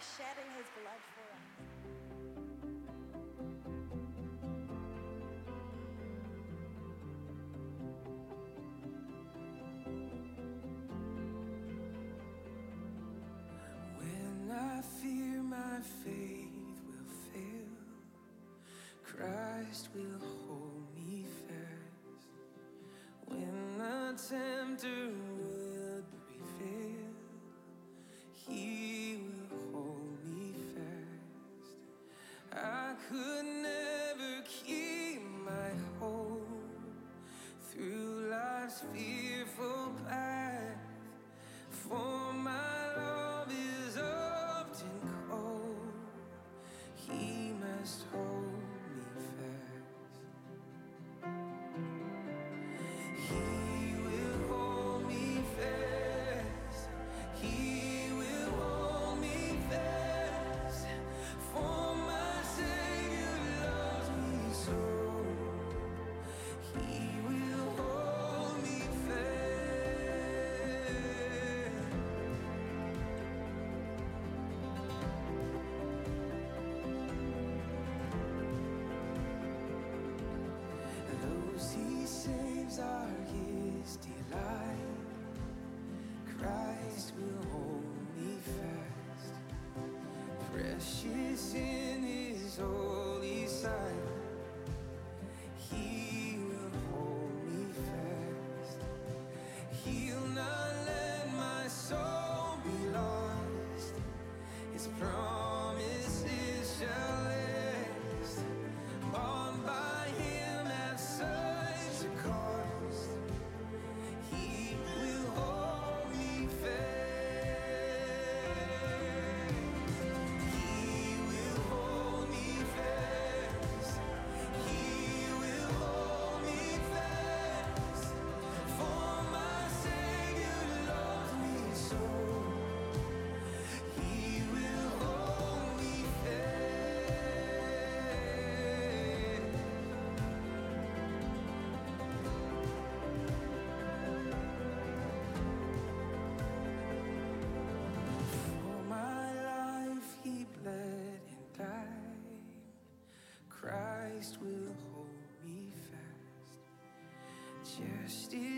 shedding his blood for us. When I fear my faith will life's Justice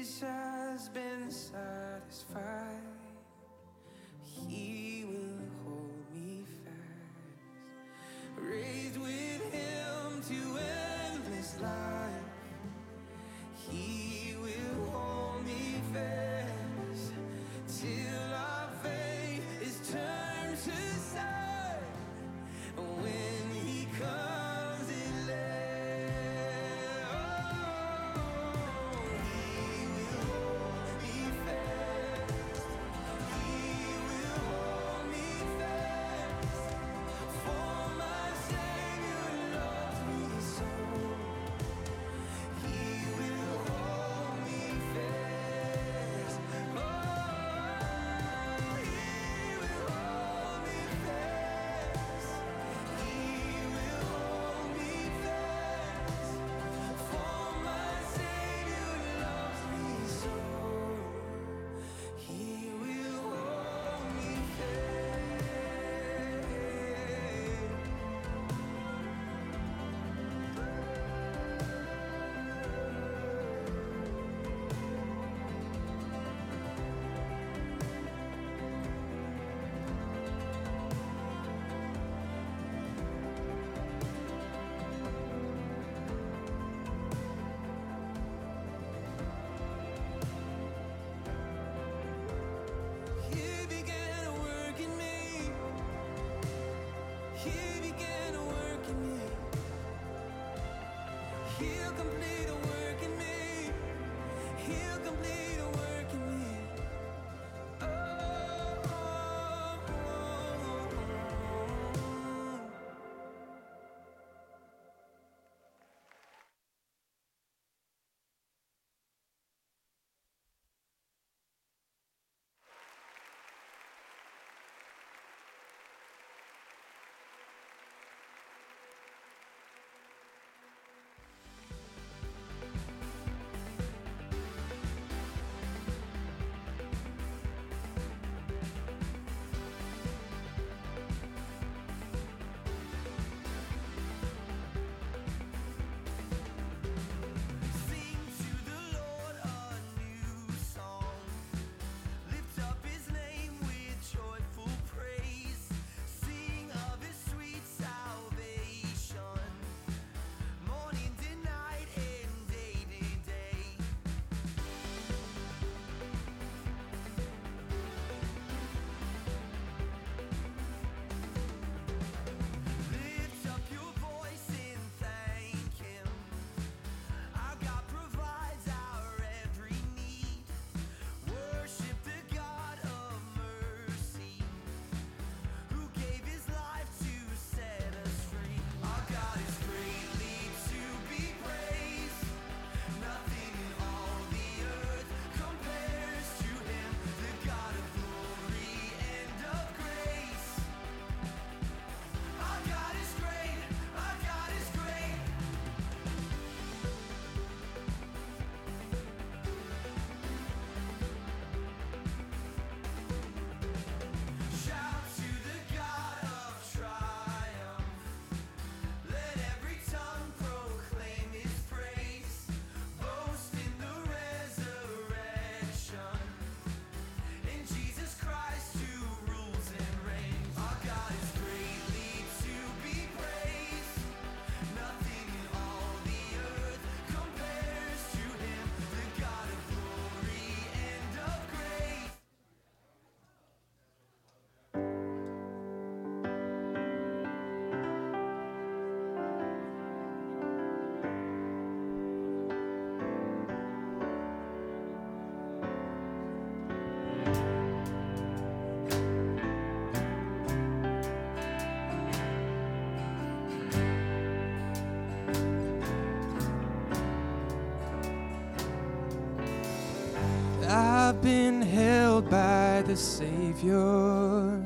Savior.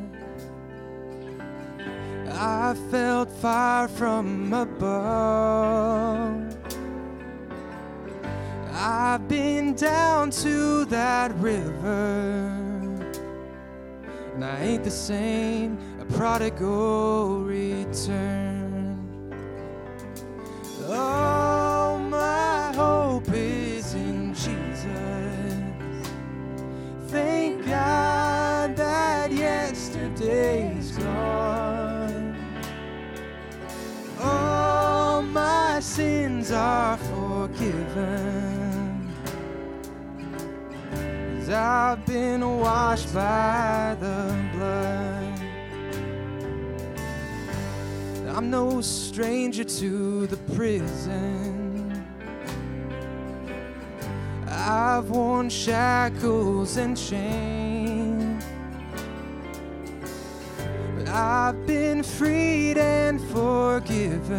I felt fire from above. I've been down to that river, and I ain't the same. A prodigal yesterday's gone. All my sins are forgiven. Cause I've been washed by the blood. I'm no stranger to the prison. I've worn shackles and chains. I've been freed and forgiven.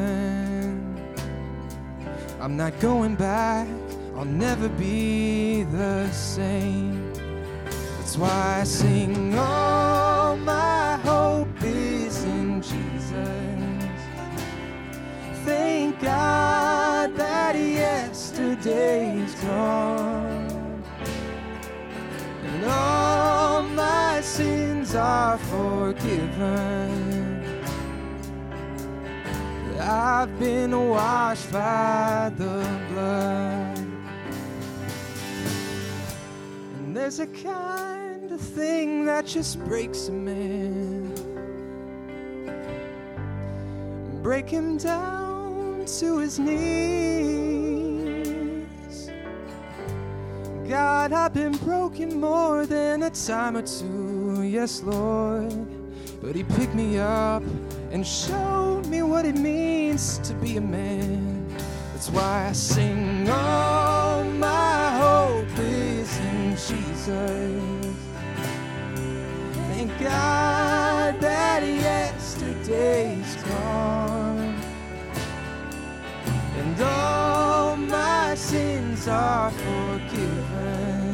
I'm not going back, I'll never be the same. That's why I sing, All my hope is in Jesus. Thank God that yesterday's gone. And all my sins are forgiven. I've been washed by the blood. And there's a kind of thing that just breaks a man. Break him down to his knees. God, I've been broken more than a time or two, yes, Lord. But He picked me up and showed me what it means to be a man. That's why I sing, Oh, my hope is in Jesus. Thank God that yesterday's gone. And all my sins are forgiven.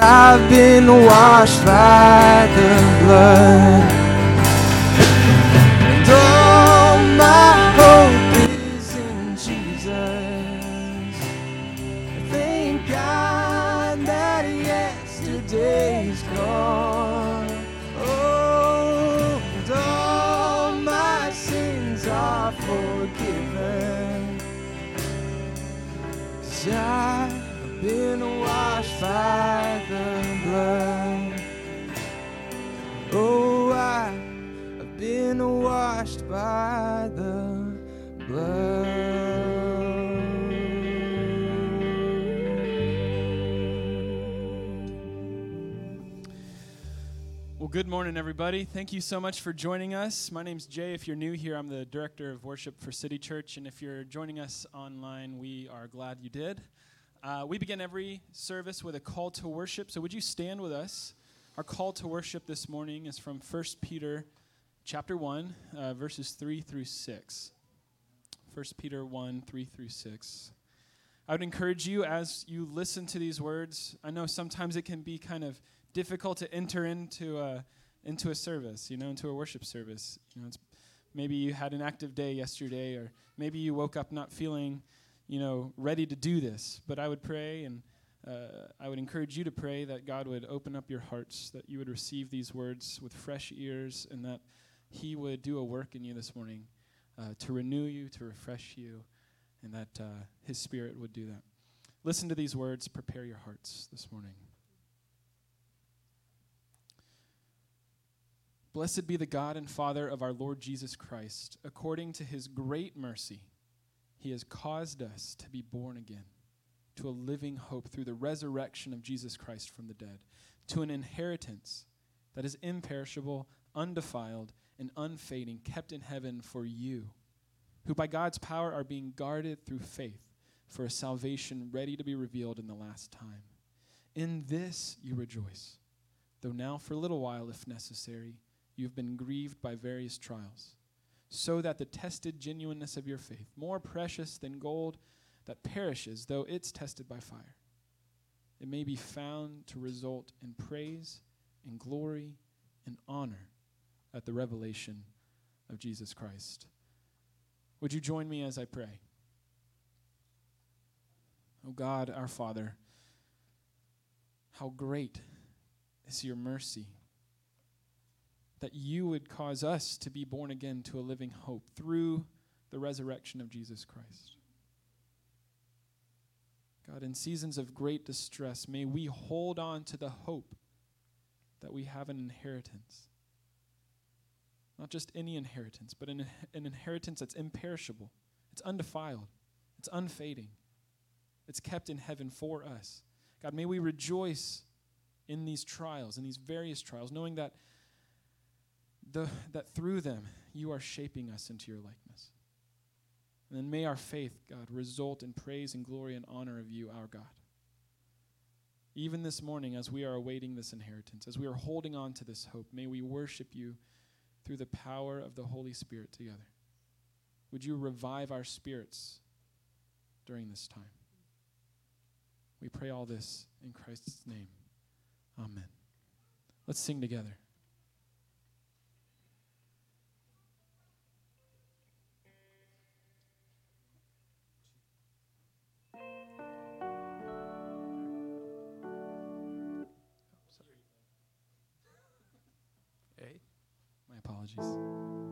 I've been washed by the blood. Been washed by the blood. Well, good morning, everybody. Thank you so much for joining us. My name's Jay. If you're new here, I'm the director of worship for City Church. And if you're joining us online, we are glad you did. Uh, we begin every service with a call to worship. So would you stand with us? Our call to worship this morning is from 1 Peter chapter 1, uh, verses 3 through 6. 1 Peter 1, 3 through 6. I would encourage you as you listen to these words. I know sometimes it can be kind of difficult to enter into a, into a service, you know, into a worship service. You know, maybe you had an active day yesterday, or maybe you woke up not feeling, you know, ready to do this. But I would pray and uh, I would encourage you to pray that God would open up your hearts, that you would receive these words with fresh ears, and that He would do a work in you this morning uh, to renew you, to refresh you, and that uh, His Spirit would do that. Listen to these words, prepare your hearts this morning. Blessed be the God and Father of our Lord Jesus Christ. According to his great mercy, he has caused us to be born again to a living hope through the resurrection of Jesus Christ from the dead, to an inheritance that is imperishable, undefiled, and unfading, kept in heaven for you, who by God's power are being guarded through faith for a salvation ready to be revealed in the last time. In this you rejoice, though now for a little while, if necessary, you have been grieved by various trials, so that the tested genuineness of your faith, more precious than gold that perishes, though it's tested by fire, it may be found to result in praise and glory and honor at the revelation of Jesus Christ. Would you join me as I pray? Oh God, our Father, how great is your mercy that you would cause us to be born again to a living hope through the resurrection of Jesus Christ. God, in seasons of great distress, may we hold on to the hope that we have an inheritance. Not just any inheritance, but an, an inheritance that's imperishable, it's undefiled, it's unfading, it's kept in heaven for us. God, may we rejoice in these trials, in these various trials, knowing that, the, that through them you are shaping us into your likeness. And then may our faith, God, result in praise and glory and honor of you, our God. Even this morning, as we are awaiting this inheritance, as we are holding on to this hope, may we worship you through the power of the Holy Spirit together. Would you revive our spirits during this time? We pray all this in Christ's name. Amen. Let's sing together. Apologies.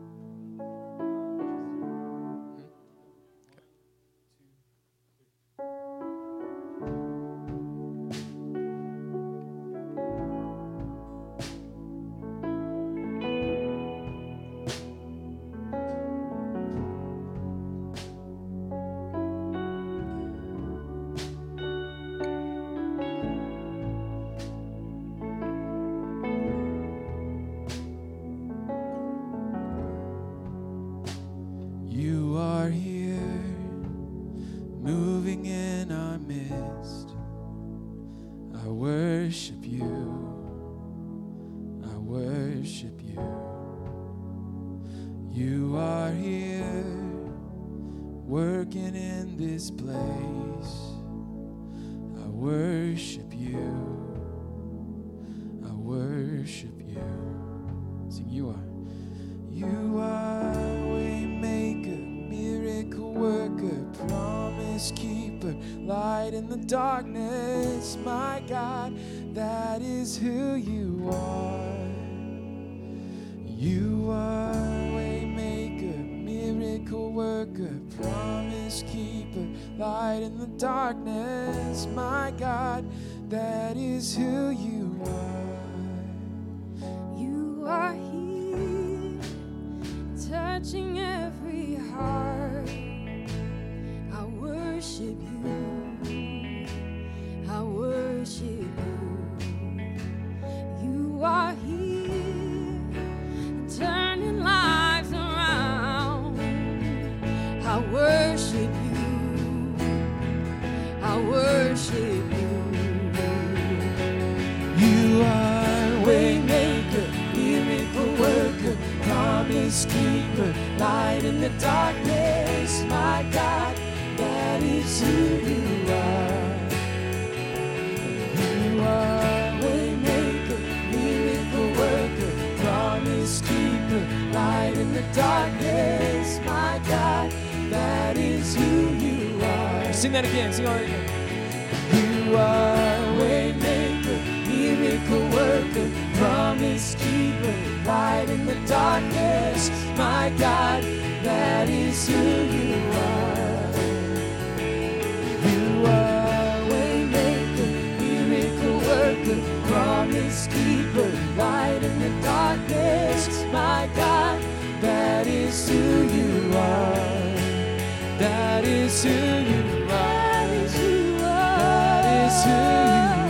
That is who you are. That is who you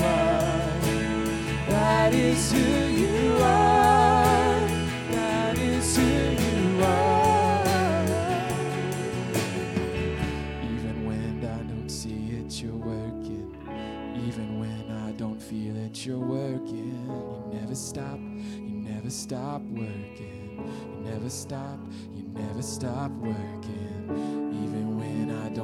are. That is who you are. That is who you are. Even when I don't see it, you're working. Even when I don't feel it, you're working. You never stop. You never stop working. You never stop. You never stop working.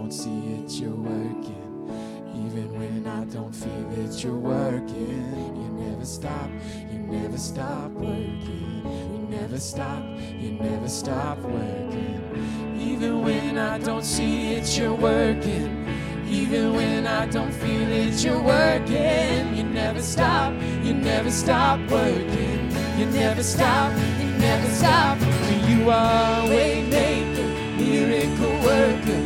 Don't see it, you're working. Even when I don't feel it, you're working. You never stop, you never stop working. You never stop, you never stop working. Even when I don't see it, you're working. Even when I don't feel it, you're working. You never stop, you never stop working. You never stop, you never stop. You are a waymaker, miracle worker,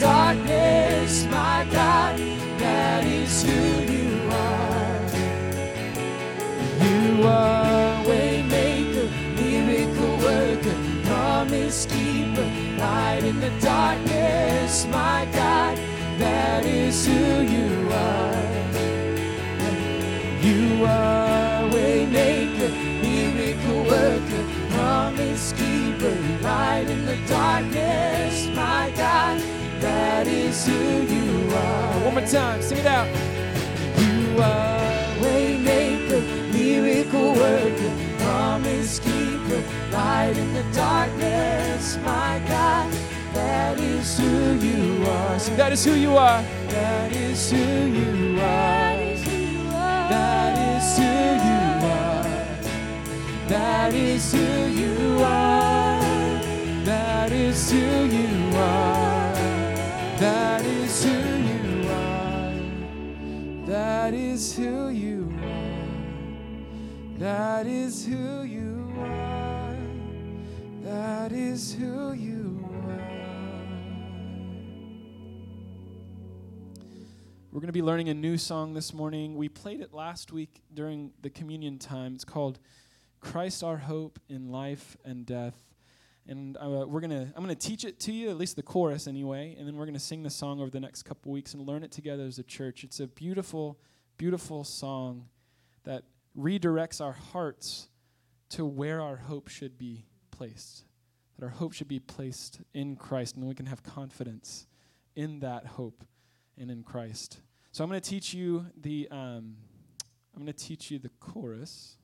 darkness. My God, that is who you are. You are waymaker, miracle worker, promise keeper, light in the darkness. My God, that is who you are. You are waymaker, miracle worker, promise keeper, light in the darkness. My that is who you are. One more time, sing it out. You are waymaker, miracle worker, promise keeper, light in the darkness. My God, that is who you are. Sing, that is who you are. That is who you are. That is who you are. That is who you are. That is who you are. That is who you are. That is who you are. That is who you are. We're going to be learning a new song this morning. We played it last week during the communion time. It's called Christ Our Hope in Life and Death. And uh, we're gonna, I'm to teach it to you, at least the chorus anyway, and then we're to sing the song over the next couple weeks and learn it together as a church. It's a beautiful, beautiful song that redirects our hearts to where our hope should be placed. That our hope should be placed in Christ, and we can have confidence in that hope and in Christ. So I'm to teach you the um, I'm to teach you the chorus,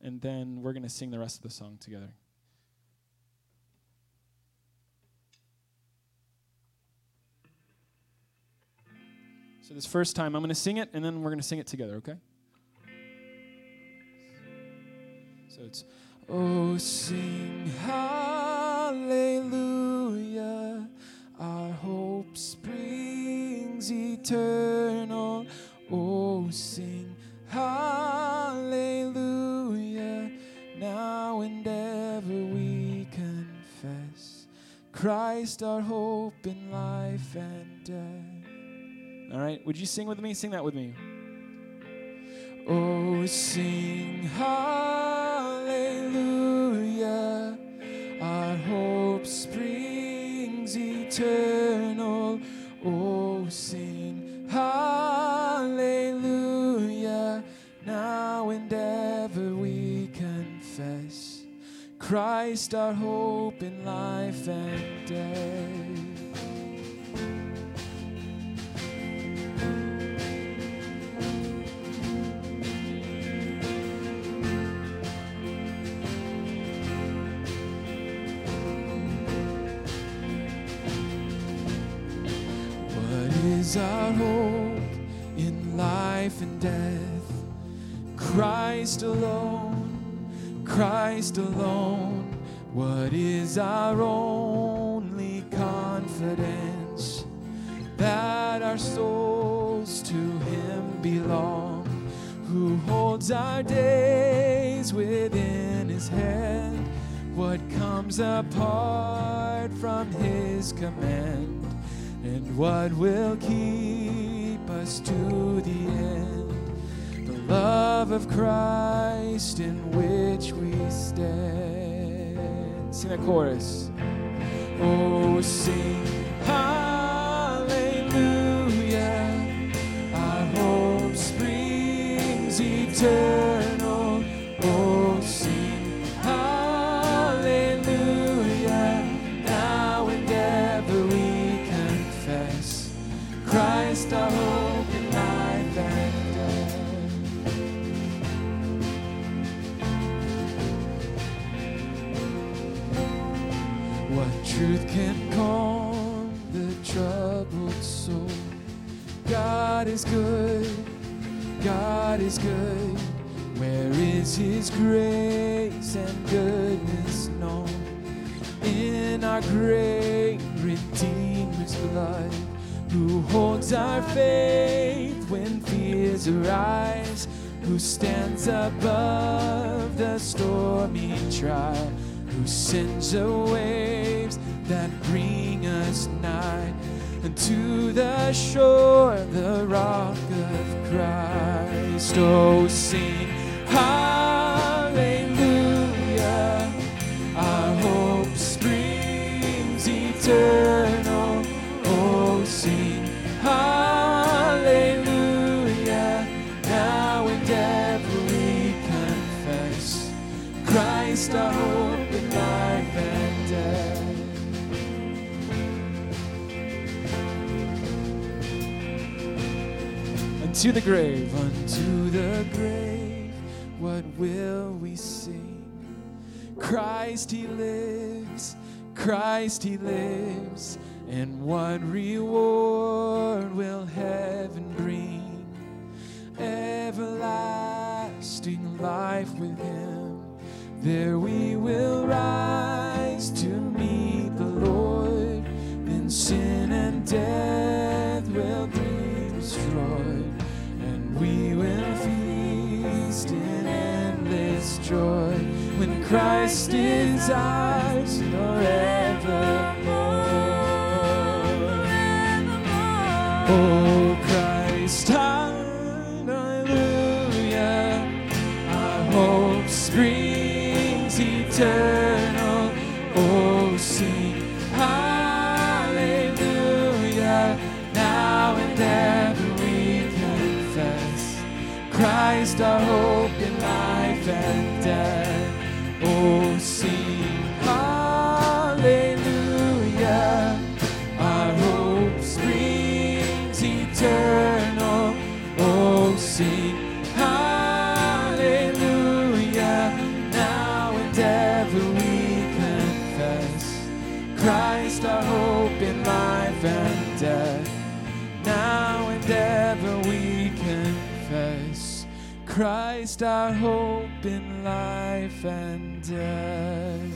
and then we're to sing the rest of the song together. So this first time I'm going to sing it, and then we're going to sing it together. Okay? So it's Oh, sing hallelujah. Our hope springs eternal. Oh, sing hallelujah. Now and ever we confess Christ our hope in life and death. All right, would you sing with me? Sing that with me. Oh, sing hallelujah. Our hope springs eternal. Oh, sing hallelujah. Now and ever we confess Christ our hope in life and death. Is our hope in life and death? Christ alone, Christ alone. What is our only confidence? That our souls to Him belong, who holds our days within His hand. What comes apart from His command? And what will keep us to the end? The love of Christ in which we stand. Sing that chorus. Oh, sing hallelujah. Our hope springs eternal. Hope in life and death. What truth can calm the troubled soul? God is good. God is good. Where is his grace and goodness known? In our great Redeemer's blood, who holds our faith when fears arise, who stands above the stormy trial, who sends the waves that bring us nigh unto the shore, the rock of Christ. Oh, sing hallelujah. Our hope springs eternal. Unto the grave, unto the grave, what will we sing? Christ he lives, Christ he lives, and what reward will heaven bring? Everlasting life with him, there we will rise to meet the Lord, then sin and death joy when Christ is ours forevermore. Oh Christ, hallelujah. Our hope springs eternal. Oh, sing hallelujah. Now and ever we confess Christ our hope in life and Christ our hope in life and death.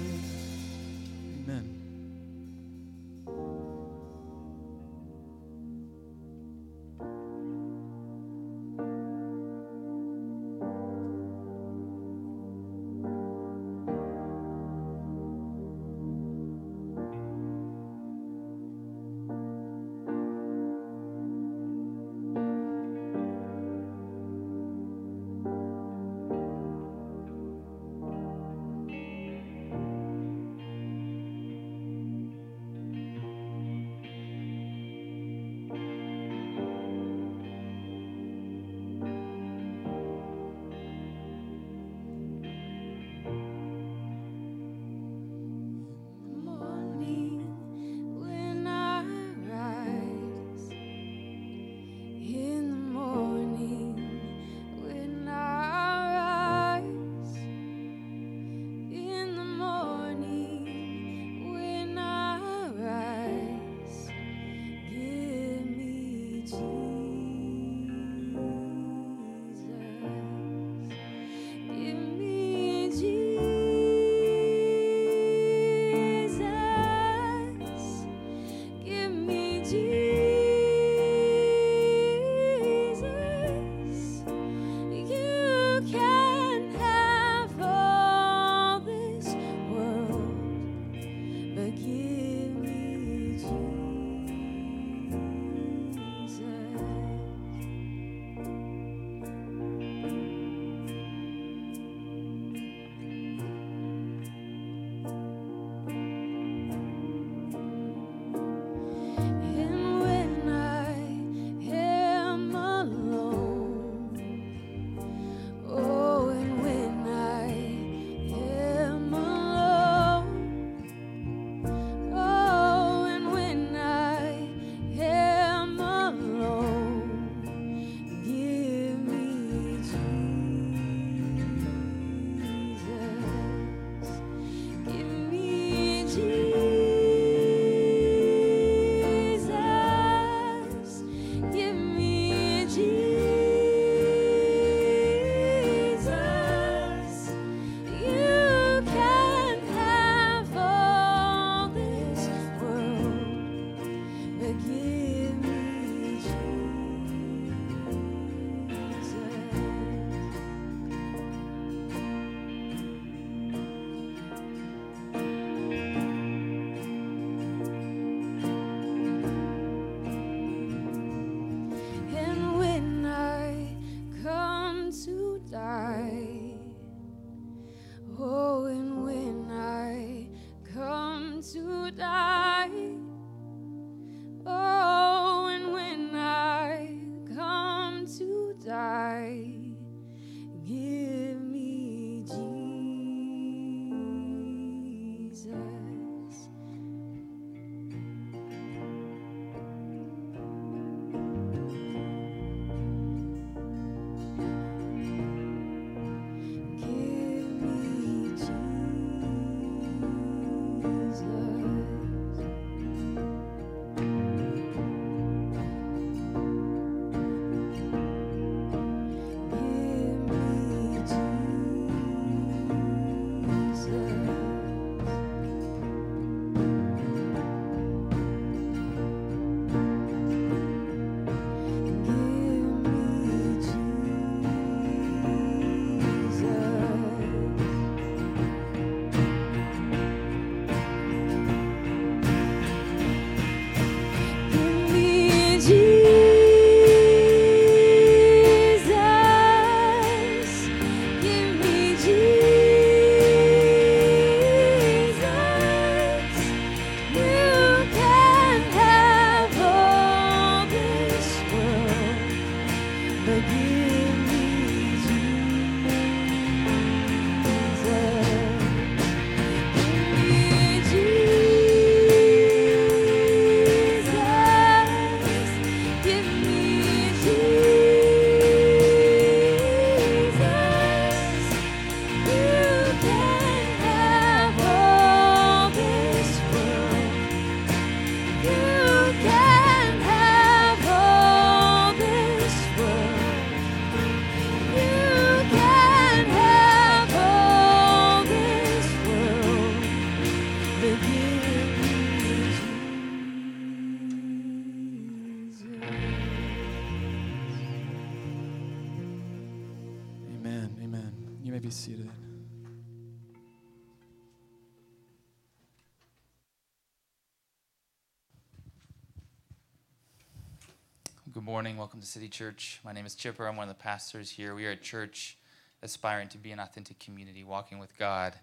Good morning. Welcome to City Church. My name is Chipper. I'm one of the pastors here. We are a church aspiring to be an authentic community, walking with God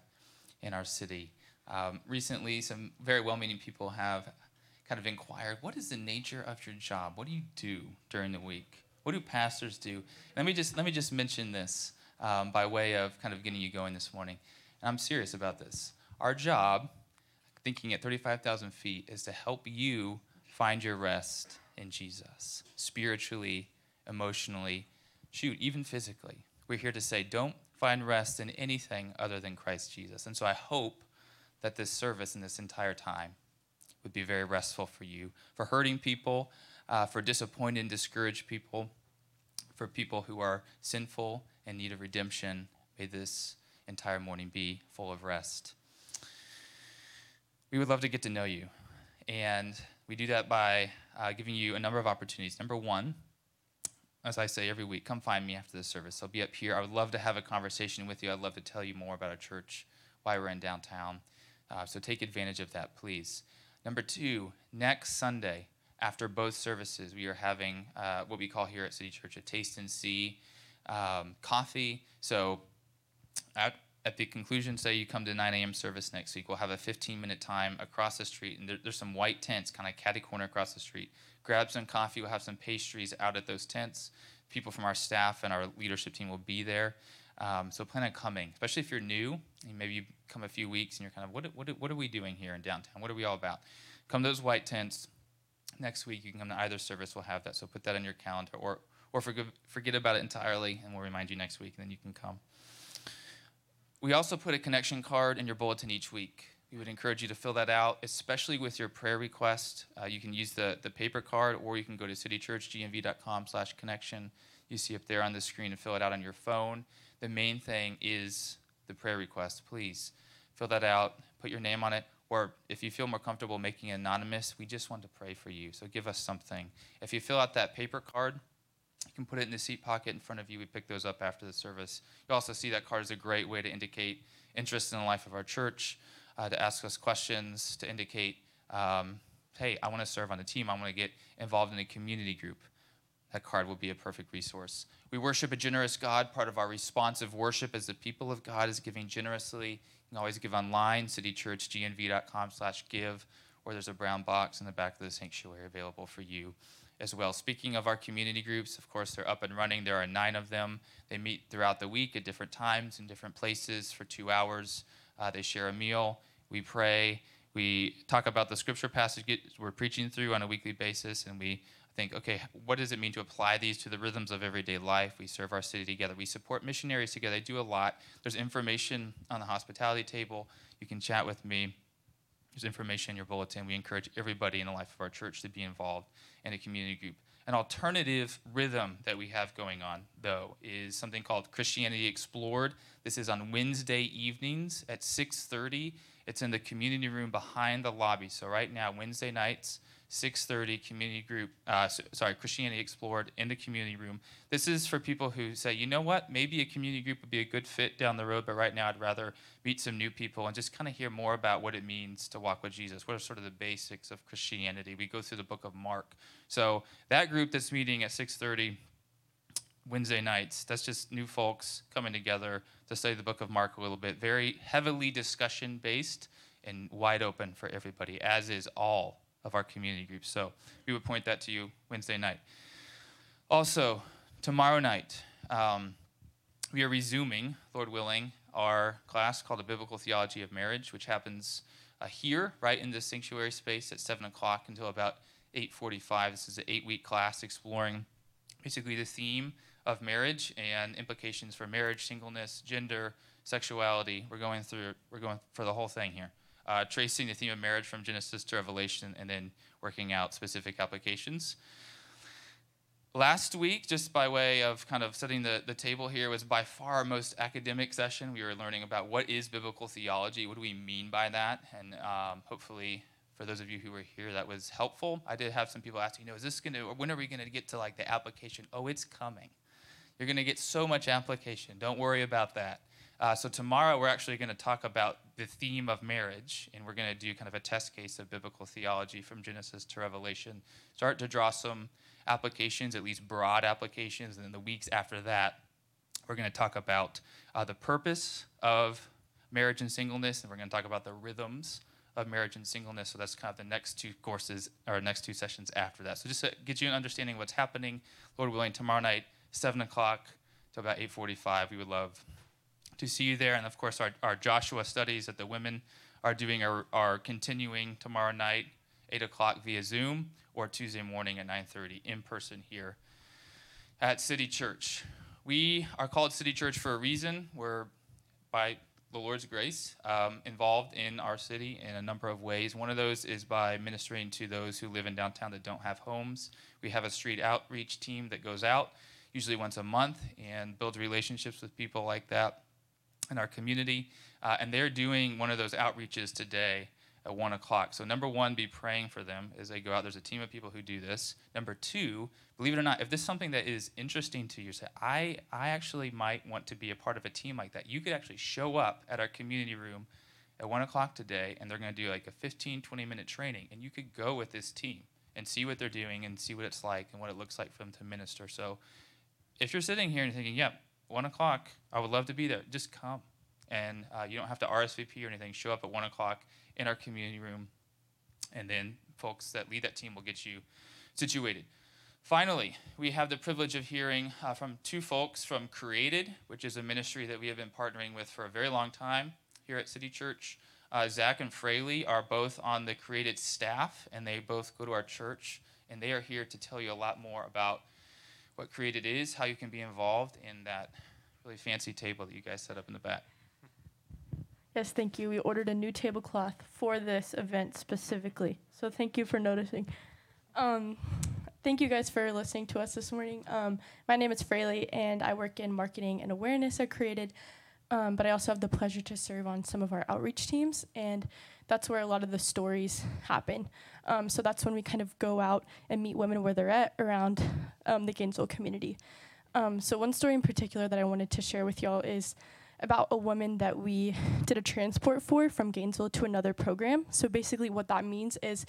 in our city. Um, recently, some very well meaning people have kind of inquired what is the nature of your job? What do you do during the week? What do pastors do? Let me just, let me just mention this um, by way of kind of getting you going this morning. And I'm serious about this. Our job, thinking at 35,000 feet, is to help you find your rest in Jesus, spiritually, emotionally, shoot, even physically. We're here to say, don't find rest in anything other than Christ Jesus. And so I hope that this service and this entire time would be very restful for you, for hurting people, uh, for disappointed and discouraged people, for people who are sinful and need of redemption. May this entire morning be full of rest. We would love to get to know you. And we do that by uh, giving you a number of opportunities. Number one, as I say every week, come find me after the service. I'll be up here. I would love to have a conversation with you. I'd love to tell you more about our church, why we're in downtown. Uh, so take advantage of that, please. Number two, next Sunday, after both services, we are having uh, what we call here at City Church a taste and see um, coffee. So at, at the conclusion, say you come to 9 a.m. service next week, we'll have a 15 minute time across the street, and there, there's some white tents kind of catty corner across the street. Grab some coffee. We'll have some pastries out at those tents. People from our staff and our leadership team will be there. Um, so plan on coming, especially if you're new. And maybe you come a few weeks and you're kind of, what, what, what are we doing here in downtown? What are we all about? Come to those white tents. Next week, you can come to either service. We'll have that. So put that on your calendar or, or forget about it entirely, and we'll remind you next week, and then you can come. We also put a connection card in your bulletin each week. We would encourage you to fill that out, especially with your prayer request. Uh, you can use the, the paper card, or you can go to citychurchgnv.com slash connection. You see up there on the screen and fill it out on your phone. The main thing is the prayer request. Please fill that out, put your name on it, or if you feel more comfortable making it anonymous, we just want to pray for you. So give us something. If you fill out that paper card, you can put it in the seat pocket in front of you. We pick those up after the service. You also see that card is a great way to indicate interest in the life of our church, uh, to ask us questions, to indicate, um, hey, I want to serve on a team. I want to get involved in a community group. That card will be a perfect resource. We worship a generous God. Part of our responsive worship as the people of God is giving generously. You can always give online, citychurchgnv.com slash give, or there's a brown box in the back of the sanctuary available for you as well. Speaking of our community groups, of course, they're up and running. There are nine of them. They meet throughout the week at different times in different places for two hours. Uh, they share a meal. We pray. We talk about the scripture passage we're preaching through on a weekly basis, and we think, okay, what does it mean to apply these to the rhythms of everyday life? We serve our city together. We support missionaries together. They do a lot. There's information on the hospitality table. You can chat with me. There's information in your bulletin. We encourage everybody in the life of our church to be involved in a community group. An alternative rhythm that we have going on, though, is something called Christianity Explored. This is on Wednesday evenings at 6:30. It's in the community room behind the lobby. So right now, Wednesday nights, 6:30 community group uh, sorry christianity explored in the community room this is for people who say you know what maybe a community group would be a good fit down the road but right now i'd rather meet some new people and just kind of hear more about what it means to walk with jesus what are sort of the basics of christianity we go through the book of mark so that group that's meeting at 6:30 Wednesday nights. That's just new folks coming together to study the book of Mark a little bit. Very heavily discussion based and wide open for everybody, as is all of our community groups. So we would point that to you Wednesday night. Also, tomorrow night, um, we are resuming, Lord willing, our class called the Biblical Theology of Marriage, which happens uh, here, right in the sanctuary space at 7 o'clock until about 8.45. This is an eight-week class exploring basically the theme of marriage and implications for marriage, singleness, gender, sexuality. We're going through, we're going for the whole thing here uh, tracing the theme of marriage from Genesis to Revelation, and then working out specific applications. Last week, just by way of kind of setting the, the table here, was by far our most academic session. We were learning about what is biblical theology, what do we mean by that, and um, hopefully for those of you who were here, that was helpful. I did have some people asking, you know, is this going to, when are we going to get to like the application? Oh, it's coming. You're going to get so much application. Don't worry about that. Uh, so tomorrow we're actually going to talk about the theme of marriage, and we're going to do kind of a test case of biblical theology from Genesis to Revelation. Start to draw some applications, at least broad applications, and then the weeks after that, we're going to talk about uh, the purpose of marriage and singleness, and we're going to talk about the rhythms of marriage and singleness. So that's kind of the next two courses or next two sessions after that. So just to get you an understanding of what's happening, Lord willing, tomorrow night, seven o'clock to about eight forty-five. We would love to see you there. And of course, our, our Joshua studies that the women are doing are, are continuing tomorrow night, 8 o'clock via Zoom, or Tuesday morning at 9.30 in person here at City Church. We are called City Church for a reason. We're, by the Lord's grace, um, involved in our city in a number of ways. One of those is by ministering to those who live in downtown that don't have homes. We have a street outreach team that goes out usually once a month and builds relationships with people like that in our community. Uh, and they're doing one of those outreaches today at 1 o'clock. So, number one, be praying for them as they go out. There's a team of people who do this. Number two, believe it or not, if this is something that is interesting to you, say, I, I actually might want to be a part of a team like that. You could actually show up at our community room at 1 o'clock today, and they're going to do like a 15, 20 minute training. And you could go with this team and see what they're doing and see what it's like and what it looks like for them to minister. So, if you're sitting here and thinking, yep, yeah, one o'clock. I would love to be there. Just come, and uh, you don't have to RSVP or anything. Show up at one o'clock in our community room, and then folks that lead that team will get you situated. Finally, we have the privilege of hearing uh, from two folks from Created, which is a ministry that we have been partnering with for a very long time here at City Church. Uh, Zach and Fraley are both on the Created staff, and they both go to our church, and they are here to tell you a lot more about what Created is, how you can be involved in that really fancy table that you guys set up in the back. Yes, thank you. We ordered a new tablecloth for this event specifically. So thank you for noticing. Um, thank you guys for listening to us this morning. Um, my name is Fraley, and I work in marketing and awareness at Created. Um, but I also have the pleasure to serve on some of our outreach teams, and that's where a lot of the stories happen. Um, so that's when we kind of go out and meet women where they're at around um, the Gainesville community. Um, so one story in particular that I wanted to share with y'all is about a woman that we did a transport for from Gainesville to another program. So basically, what that means is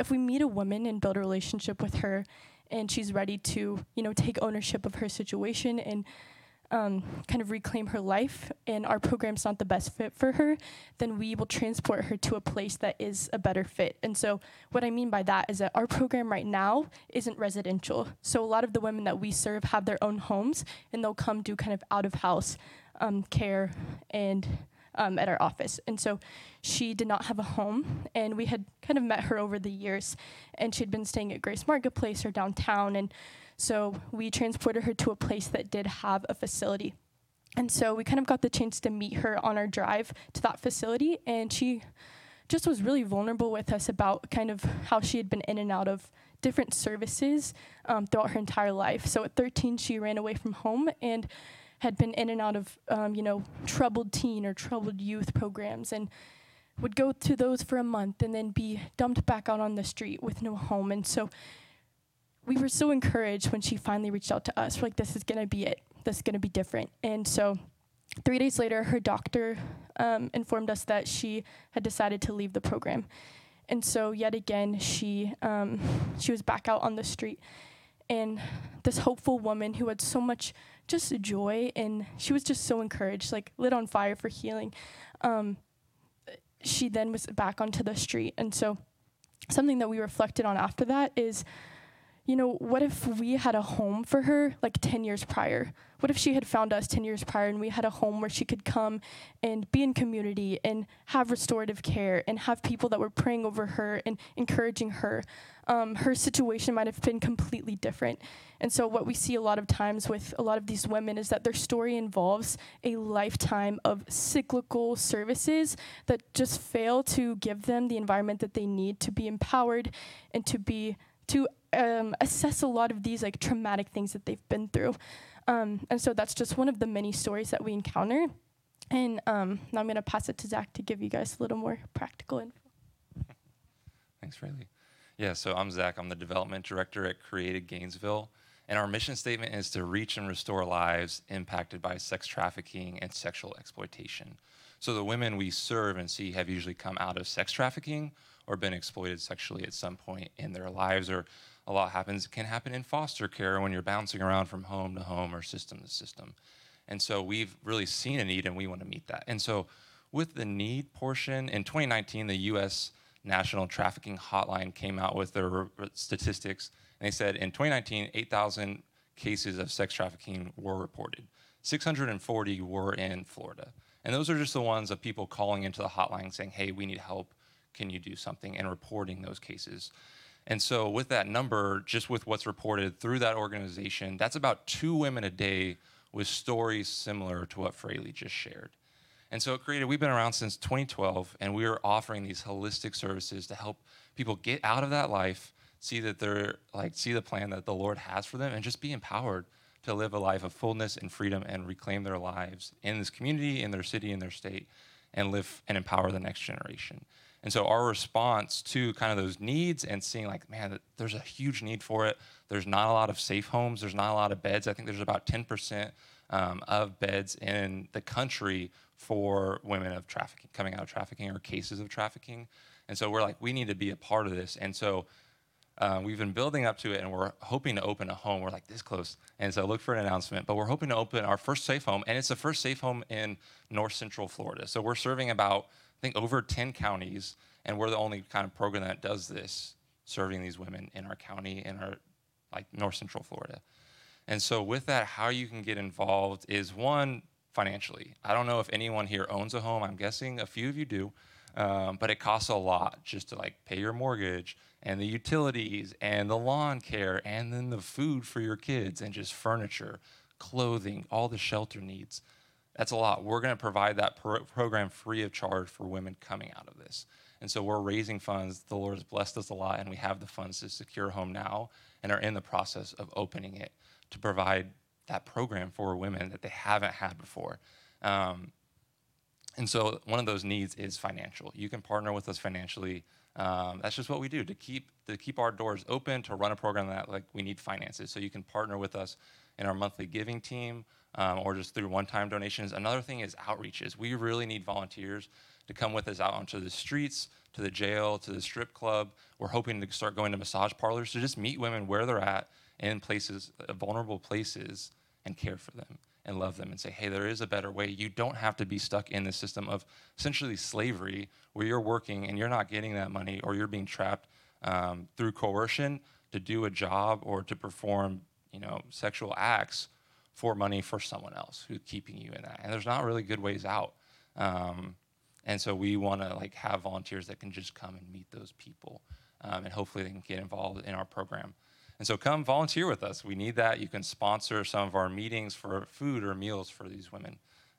if we meet a woman and build a relationship with her, and she's ready to, you know, take ownership of her situation and um, kind of reclaim her life and our program's not the best fit for her, then we will transport her to a place that is a better fit. And so, what I mean by that is that our program right now isn't residential. So, a lot of the women that we serve have their own homes and they'll come do kind of out of house um, care and um, at our office. And so, she did not have a home, and we had kind of met her over the years, and she'd been staying at Grace Marketplace or downtown. And so we transported her to a place that did have a facility. And so we kind of got the chance to meet her on our drive to that facility, and she just was really vulnerable with us about kind of how she had been in and out of different services um, throughout her entire life. So at 13, she ran away from home and had been in and out of, um, you know, troubled teen or troubled youth programs, and would go to those for a month and then be dumped back out on the street with no home. And so we were so encouraged when she finally reached out to us. We're like, this is gonna be it. This is gonna be different. And so, three days later, her doctor um, informed us that she had decided to leave the program. And so, yet again, she um, she was back out on the street, and this hopeful woman who had so much just joy, and she was just so encouraged, like lit on fire for healing. Um, she then was back onto the street, and so something that we reflected on after that is you know, what if we had a home for her like 10 years prior? What if she had found us 10 years prior and we had a home where she could come and be in community and have restorative care and have people that were praying over her and encouraging her? Um, her situation might have been completely different. And so, what we see a lot of times with a lot of these women is that their story involves a lifetime of cyclical services that just fail to give them the environment that they need to be empowered and to be to um, assess a lot of these like traumatic things that they've been through. Um, and so that's just one of the many stories that we encounter. And um, now I'm going to pass it to Zach to give you guys a little more practical info. Thanks, Rayleigh. Yeah, so I'm Zach. I'm the development director at Created Gainesville. And our mission statement is to reach and restore lives impacted by sex trafficking and sexual exploitation. So the women we serve and see have usually come out of sex trafficking or been exploited sexually at some point in their lives, or a lot happens can happen in foster care when you're bouncing around from home to home or system to system. And so we've really seen a need and we want to meet that. And so with the need portion, in 2019, the US National Trafficking Hotline came out with their statistics. And they said in 2019, 8,000 cases of sex trafficking were reported. 640 were in Florida. And those are just the ones of people calling into the hotline saying, hey, we need help. Can you do something? And reporting those cases. And so, with that number, just with what's reported through that organization, that's about two women a day with stories similar to what Fraley just shared. And so, it created, we've been around since 2012, and we are offering these holistic services to help people get out of that life, see that they're like, see the plan that the Lord has for them, and just be empowered to live a life of fullness and freedom and reclaim their lives in this community, in their city, in their state, and live and empower the next generation. And so our response to kind of those needs and seeing like, man, there's a huge need for it. There's not a lot of safe homes. There's not a lot of beds. I think there's about 10% um, of beds in the country for women of trafficking, coming out of trafficking or cases of trafficking. And so we're like, we need to be a part of this. And so uh, we've been building up to it and we're hoping to open a home. We're like this close. And so look for an announcement. But we're hoping to open our first safe home. And it's the first safe home in North Central Florida. So we're serving about I think over 10 counties, and we're the only kind of program that does this, serving these women in our county, in our like North Central Florida. And so with that, how you can get involved is one financially. I don't know if anyone here owns a home. I'm guessing a few of you do, um, but it costs a lot just to like pay your mortgage and the utilities and the lawn care and then the food for your kids and just furniture, clothing, all the shelter needs. That's a lot. We're going to provide that pro- program free of charge for women coming out of this. And so we're raising funds. The Lord has blessed us a lot, and we have the funds to secure a home now and are in the process of opening it to provide that program for women that they haven't had before. Um, and so one of those needs is financial. You can partner with us financially. Um, that's just what we do to keep to keep our doors open to run a program that like we need finances. So you can partner with us in our monthly giving team um, or just through one-time donations. Another thing is outreaches. We really need volunteers to come with us out onto the streets, to the jail, to the strip club. We're hoping to start going to massage parlors to just meet women where they're at in places, uh, vulnerable places, and care for them. and love them and say, hey, there is a better way. You don't have to be stuck in the system of essentially slavery where you're working and you're not getting that money or you're being trapped um, through coercion to do a job or to perform, you know, sexual acts for money for someone else who's keeping you in that. And there's not really good ways out. Um, and so we want to like have volunteers that can just come and meet those people, um, and hopefully they can get involved in our program. And so come volunteer with us. We need that. You can sponsor some of our meetings for food or meals for these women,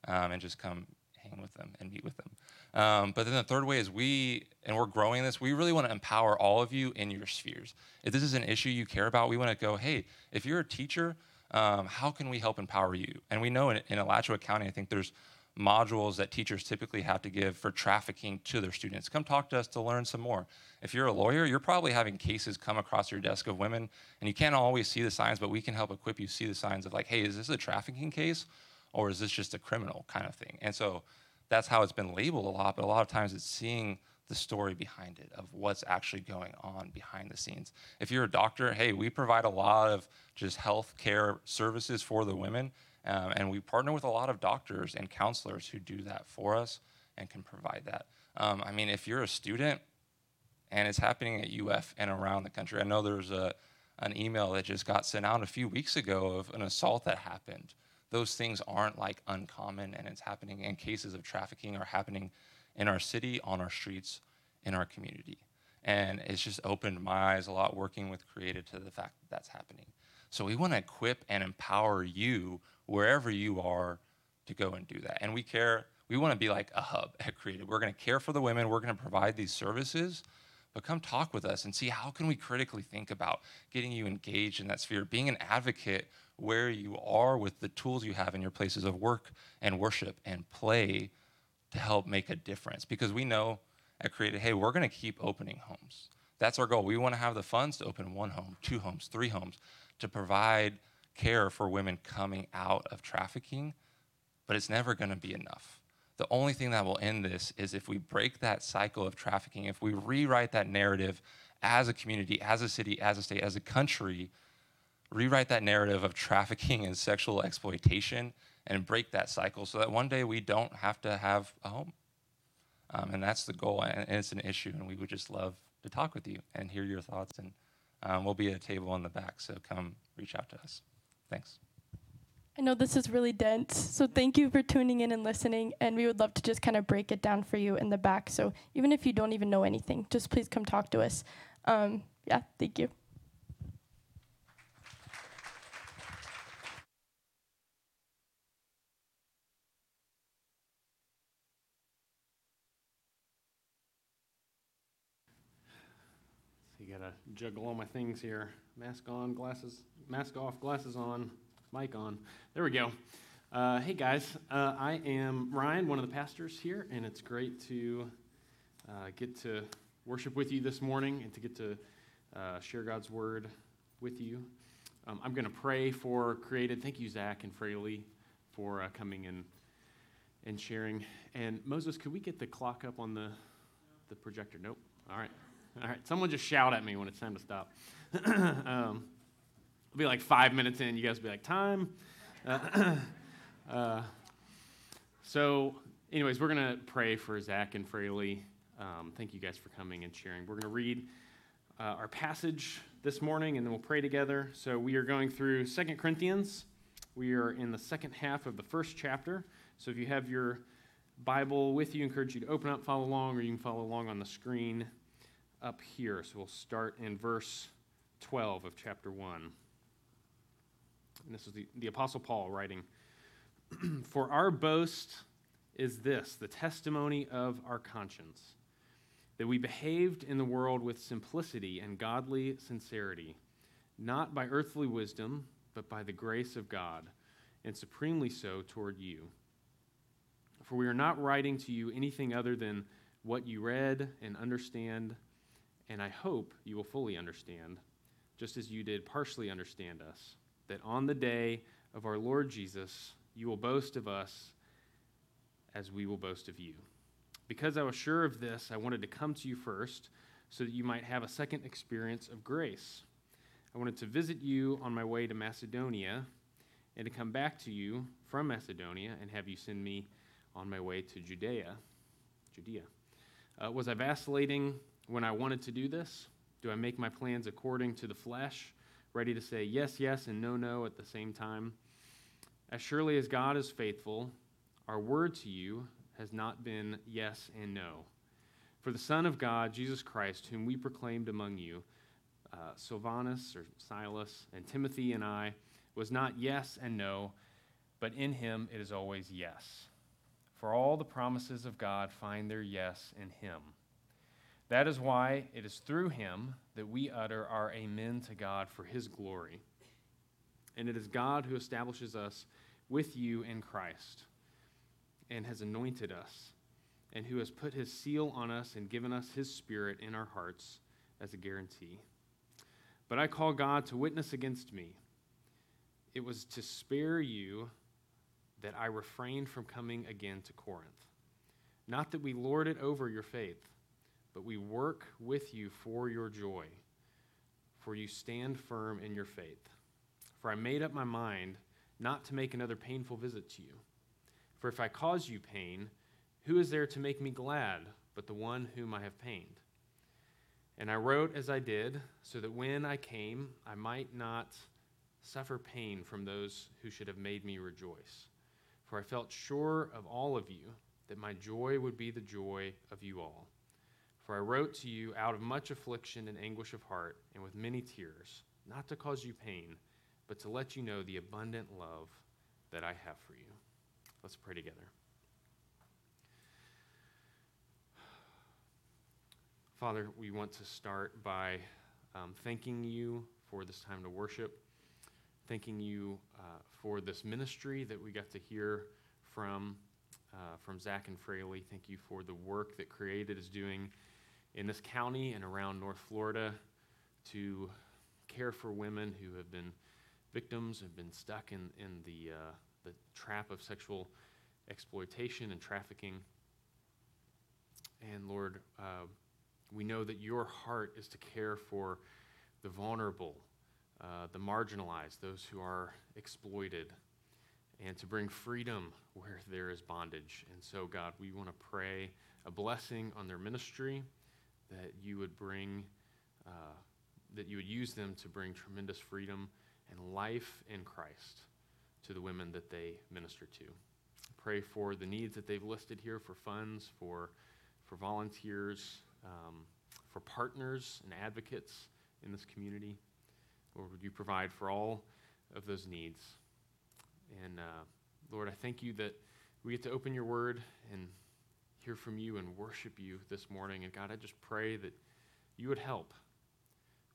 um, and just come hang with them and meet with them. Um, but then the third way is we, and we're growing this, we really want to empower all of you in your spheres. If this is an issue you care about, we want to go, hey, if you're a teacher, um, how can we help empower you? And we know in, in Alachua County, I think there's modules that teachers typically have to give for trafficking to their students. Come talk to us to learn some more. If you're a lawyer, you're probably having cases come across your desk of women, and you can't always see the signs, but we can help equip you see the signs of like, hey, is this a trafficking case, or is this just a criminal kind of thing? And so that's how it's been labeled a lot, but a lot of times it's seeing the story behind it of what's actually going on behind the scenes. If you're a doctor, hey, we provide a lot of just health care services for the women, um, and we partner with a lot of doctors and counselors who do that for us and can provide that. Um, I mean, if you're a student and it's happening at UF and around the country, I know there's a an email that just got sent out a few weeks ago of an assault that happened. Those things aren't like uncommon, and it's happening, and cases of trafficking are happening in our city, on our streets, in our community. And it's just opened my eyes a lot working with Created to the fact that that's happening. So we want to equip and empower you wherever you are to go and do that. And we care, we want to be like a hub at Created. We're going to care for the women, we're going to provide these services, but come talk with us and see how can we critically think about getting you engaged in that sphere, being an advocate where you are with the tools you have in your places of work and worship and play to help make a difference. Because we know at Created, hey, we're going to keep opening homes. That's our goal. We want to have the funds to open one home, two homes, three homes, to provide care for women coming out of trafficking, but it's never going to be enough. The only thing that will end this is if we break that cycle of trafficking, if we rewrite that narrative as a community, as a city, as a state, as a country, rewrite that narrative of trafficking and sexual exploitation and break that cycle so that one day we don't have to have a home. Um, and that's the goal, and, and it's an issue, and we would just love to talk with you and hear your thoughts. And um, we'll be at a table in the back, so come reach out to us. Thanks. I know this is really dense, so thank you for tuning in and listening. And we would love to just kind of break it down for you in the back. So even if you don't even know anything, just please come talk to us. Um, yeah, thank you. So you gotta juggle all my things here. Mask on, glasses, mask off, glasses on, mic on. There we go. Uh, hey guys, uh, I am Ryan, one of the pastors here, and it's great to uh, get to worship with you this morning and to get to uh, share God's word with you. Um, I'm going to pray for Created. Thank you, Zach and Fraley, for uh, coming and and sharing. And Moses, could we get the clock up on the the projector? Nope. All right. All right. Someone just shout at me when it's time to stop. um, it'll be like five minutes in. You guys will be like, time. Uh, uh, so, anyways, we're going to pray for Zach and Fraley. Um, thank you guys for coming and sharing. We're going to read uh, our passage this morning and then we'll pray together. So, we are going through Second Corinthians. We are in the second half of the first chapter. So, if you have your Bible with you, I encourage you to open up, follow along, or you can follow along on the screen up here. So we'll start in verse 12 of chapter 1. And this is the, the Apostle Paul writing For our boast is this, the testimony of our conscience, that we behaved in the world with simplicity and godly sincerity, not by earthly wisdom, but by the grace of God, and supremely so toward you. For we are not writing to you anything other than what you read and understand and I hope you will fully understand, just as you did partially understand us, that on the day of our Lord Jesus, you will boast of us as we will boast of you. Because I was sure of this, I wanted to come to you first so that you might have a second experience of grace. I wanted to visit you on my way to Macedonia and to come back to you from Macedonia and have you send me on my way to Judea. Judea. Uh, was I vacillating when I wanted to do this? Do I make my plans according to the flesh, ready to say yes, yes, and no, no at the same time? As surely as God is faithful, our word to you has not been yes and no. For the Son of God, Jesus Christ, whom we proclaimed among you, uh, Silvanus or Silas, and Timothy and I, was not yes and no, but in him it is always yes. For all the promises of God find their yes in him. That is why it is through him that we utter our amen to God for his glory. And it is God who establishes us with you in Christ and has anointed us, and who has put his seal on us and given us his spirit in our hearts as a guarantee. But I call God to witness against me. It was to spare you that I refrained from coming again to Corinth. Not that we lord it over your faith, but we work with you for your joy, for you stand firm in your faith. For I made up my mind not to make another painful visit to you. For if I cause you pain, who is there to make me glad but the one whom I have pained? And I wrote as I did, so that when I came, I might not suffer pain from those who should have made me rejoice. For I felt sure of all of you that my joy would be the joy of you all. For I wrote to you out of much affliction and anguish of heart, and with many tears, not to cause you pain, but to let you know the abundant love that I have for you. Let's pray together. Father, we want to start by um, thanking you for this time to worship, thanking you uh, for this ministry that we got to hear from, uh, from Zach and Fraley. Thank you for the work that Created is doing in this county and around North Florida to care for women who have been victims, have been stuck in, in the, uh, the trap of sexual exploitation and trafficking. And Lord, uh, we know that your heart is to care for the vulnerable, uh, the marginalized, those who are exploited, and to bring freedom where there is bondage. And so, God, we want to pray a blessing on their ministry, that you would bring, uh, that you would use them to bring tremendous freedom and life in Christ to the women that they minister to. Pray for the needs that they've listed here for funds, for, for volunteers, um, for partners and advocates in this community. Lord, would you provide for all of those needs? And uh, Lord, I thank you that we get to open your word and hear from you and worship you this morning. And God, I just pray that you would help.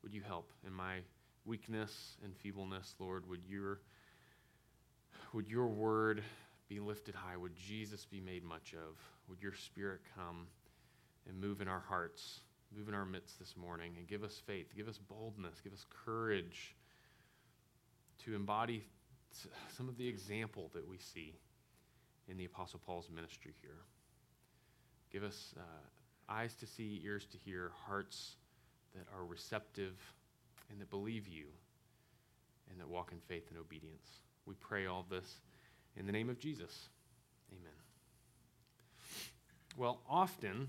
Would you help in my weakness and feebleness, Lord? Would your, would your word be lifted high? Would Jesus be made much of? Would your spirit come and move in our hearts, move in our midst this morning, and give us faith, give us boldness, give us courage to embody some of the example that we see in the Apostle Paul's ministry here. Give us uh, eyes to see, ears to hear, hearts that are receptive and that believe you and that walk in faith and obedience. We pray all this in the name of Jesus. Amen. Well, often,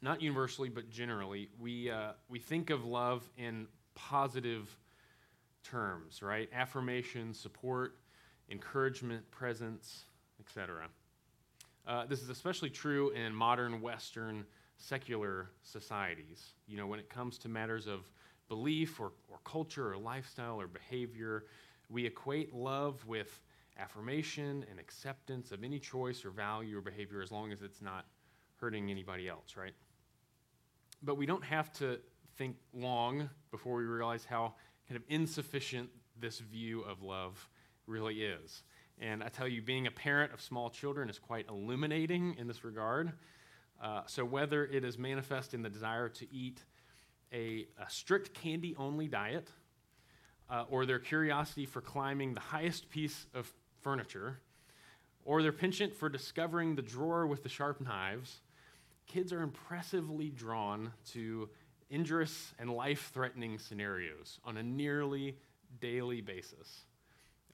not universally, but generally, we, uh, we think of love in positive terms, right? Affirmation, support, encouragement, presence, etc. Uh, this is especially true in modern Western secular societies. You know, when it comes to matters of belief or, or culture or lifestyle or behavior, we equate love with affirmation and acceptance of any choice or value or behavior as long as it's not hurting anybody else, right? But we don't have to think long before we realize how kind of insufficient this view of love really is. And I tell you, being a parent of small children is quite illuminating in this regard. Uh, so, whether it is manifest in the desire to eat a, a strict candy only diet, uh, or their curiosity for climbing the highest piece of furniture, or their penchant for discovering the drawer with the sharp knives, kids are impressively drawn to injurious and life threatening scenarios on a nearly daily basis.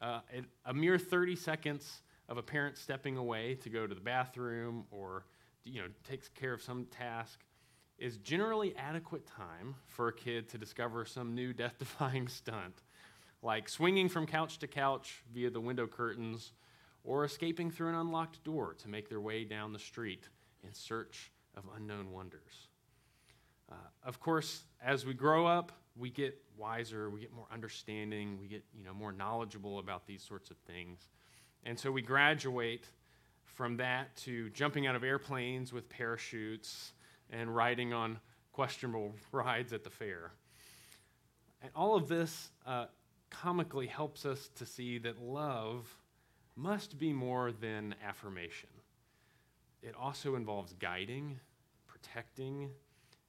Uh, a mere 30 seconds of a parent stepping away to go to the bathroom or you know takes care of some task is generally adequate time for a kid to discover some new death-defying stunt, like swinging from couch to couch via the window curtains or escaping through an unlocked door to make their way down the street in search of unknown wonders. Uh, of course, as we grow up, we get wiser, we get more understanding, we get you know more knowledgeable about these sorts of things, and so we graduate from that to jumping out of airplanes with parachutes and riding on questionable rides at the fair. And all of this uh, comically helps us to see that love must be more than affirmation. It also involves guiding, protecting,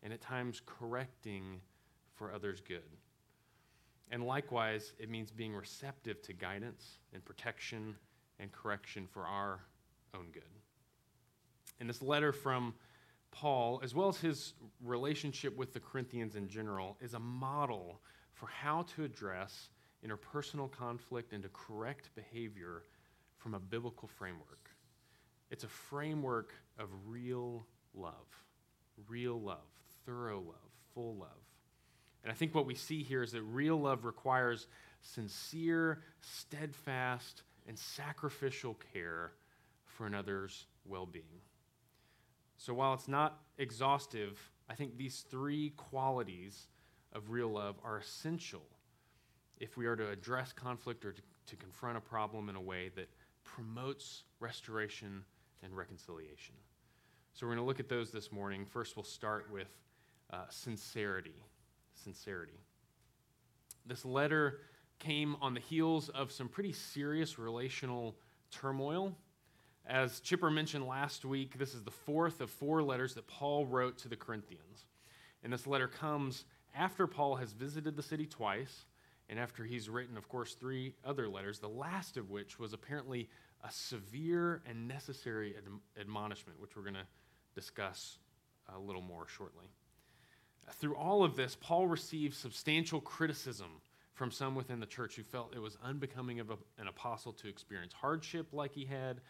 and at times correcting for others' good. And likewise, it means being receptive to guidance and protection and correction for our own good. In this letter from Paul, as well as his relationship with the Corinthians in general, is a model for how to address interpersonal conflict and to correct behavior from a biblical framework. It's a framework of real love, real love, thorough love, full love. And I think what we see here is that real love requires sincere, steadfast, and sacrificial care for another's well being. So while it's not exhaustive, I think these three qualities of real love are essential if we are to address conflict or to, to confront a problem in a way that promotes restoration and reconciliation. So we're going to look at those this morning. First, we'll start with uh, sincerity. Sincerity. This letter came on the heels of some pretty serious relational turmoil. As Chipper mentioned last week, this is the fourth of four letters that Paul wrote to the Corinthians. And this letter comes after Paul has visited the city twice, and after he's written, of course, three other letters, the last of which was apparently a severe and necessary admonishment, which we're going to discuss a little more shortly. Through all of this, Paul received substantial criticism from some within the church who felt it was unbecoming of a, an apostle to experience hardship like he had.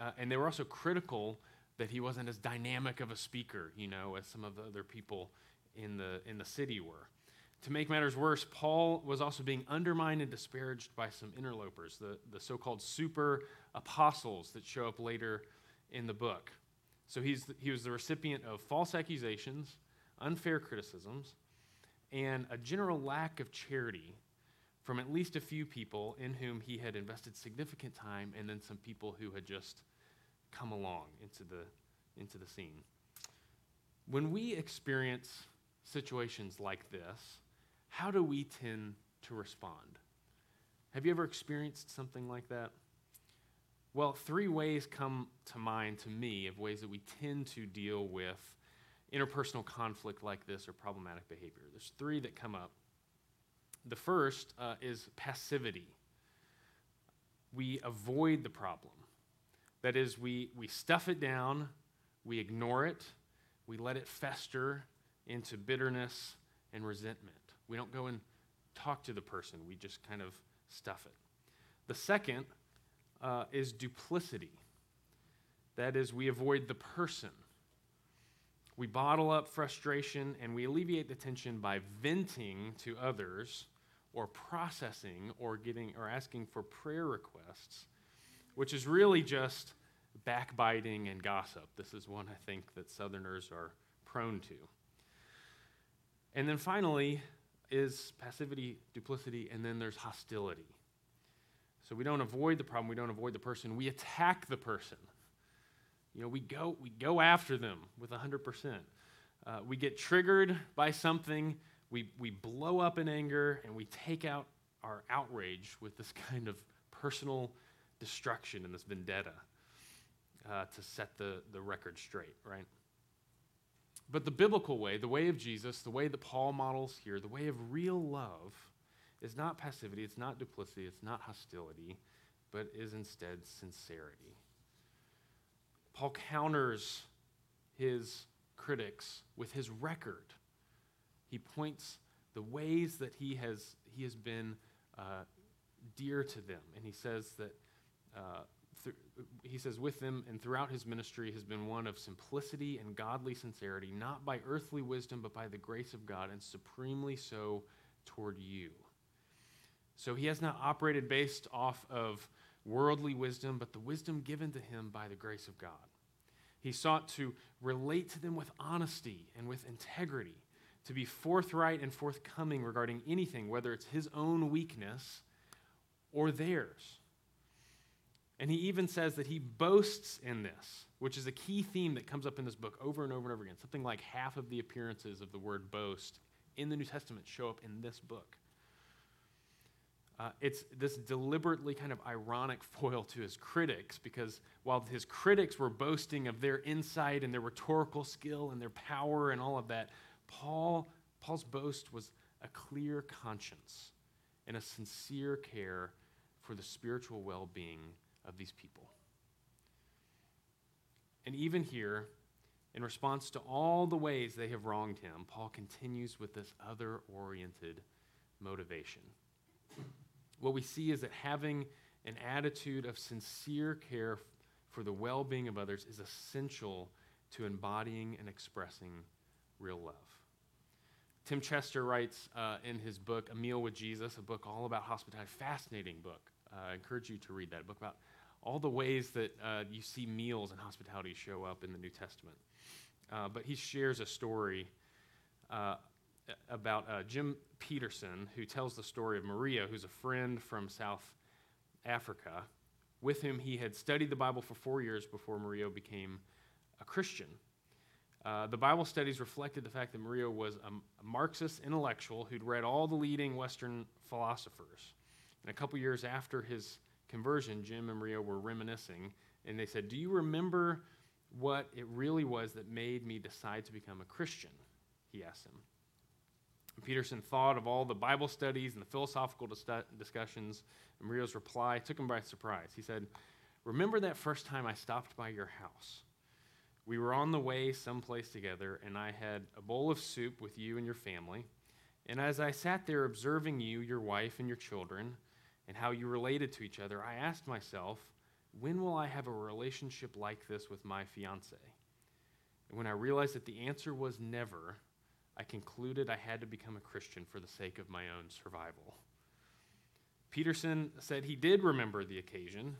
Uh, and they were also critical that he wasn't as dynamic of a speaker, you know, as some of the other people in the, in the city were. To make matters worse, Paul was also being undermined and disparaged by some interlopers, the, the so called super apostles that show up later in the book. So he's, he was the recipient of false accusations, unfair criticisms, and a general lack of charity from at least a few people in whom he had invested significant time, and then some people who had just come along into the, into the scene. When we experience situations like this, how do we tend to respond? Have you ever experienced something like that? Well, three ways come to mind to me of ways that we tend to deal with interpersonal conflict like this or problematic behavior. There's three that come up. The first uh, is passivity. We avoid the problem. That is, we, we stuff it down, we ignore it, we let it fester into bitterness and resentment. We don't go and talk to the person, we just kind of stuff it. The second uh, is duplicity. That is, we avoid the person. We bottle up frustration and we alleviate the tension by venting to others or processing or getting or asking for prayer requests, which is really just backbiting and gossip. This is one I think that Southerners are prone to. And then finally is passivity, duplicity, and then there's hostility. So we don't avoid the problem, we don't avoid the person, we attack the person. You know, we go, we go after them with 100%. Uh, we get triggered by something, we, we blow up in anger, and we take out our outrage with this kind of personal destruction and this vendetta uh, to set the, the record straight, right? But the biblical way, the way of Jesus, the way that Paul models here, the way of real love, is not passivity, it's not duplicity, it's not hostility, but is instead sincerity. Paul counters his critics with his record. He points the ways that he has, he has been uh, dear to them. And he says that, uh, th- he says, with them and throughout his ministry has been one of simplicity and godly sincerity, not by earthly wisdom, but by the grace of God, and supremely so toward you. So he has not operated based off of worldly wisdom, but the wisdom given to him by the grace of God. He sought to relate to them with honesty and with integrity, to be forthright and forthcoming regarding anything, whether it's his own weakness or theirs. And he even says that he boasts in this, which is a key theme that comes up in this book over and over and over again. Something like half of the appearances of the word boast in the New Testament show up in this book. Uh, it's this deliberately kind of ironic foil to his critics because while his critics were boasting of their insight and their rhetorical skill and their power and all of that, Paul, Paul's boast was a clear conscience and a sincere care for the spiritual well being of these people. And even here, in response to all the ways they have wronged him, Paul continues with this other oriented motivation what we see is that having an attitude of sincere care for the well being of others is essential to embodying and expressing real love. Tim Chester writes uh, in his book, A Meal with Jesus, a book all about hospitality, fascinating book. Uh, I encourage you to read that book about all the ways that uh, you see meals and hospitality show up in the New Testament. Uh, but he shares a story uh, about uh, Jim Petersen, who tells the story of Mario, who's a friend from South Africa, with whom he had studied the Bible for four years before Mario became a Christian. Uh, the Bible studies reflected the fact that Mario was a, a, Marxist intellectual who'd read all the leading Western philosophers. And a couple years after his conversion, Jim and Mario were reminiscing, and they said, Do you remember what it really was that made me decide to become a Christian? He asked him. Petersen thought of all the Bible studies and the philosophical dis- discussions, and Mario's reply took him by surprise. He said, Remember that first time I stopped by your house? We were on the way someplace together, and I had a bowl of soup with you and your family. And as I sat there observing you, your wife, and your children, and how you related to each other, I asked myself, when will I have a relationship like this with my fiance? And when I realized that the answer was never, I concluded I had to become a Christian for the sake of my own survival. Petersen said he did remember the occasion.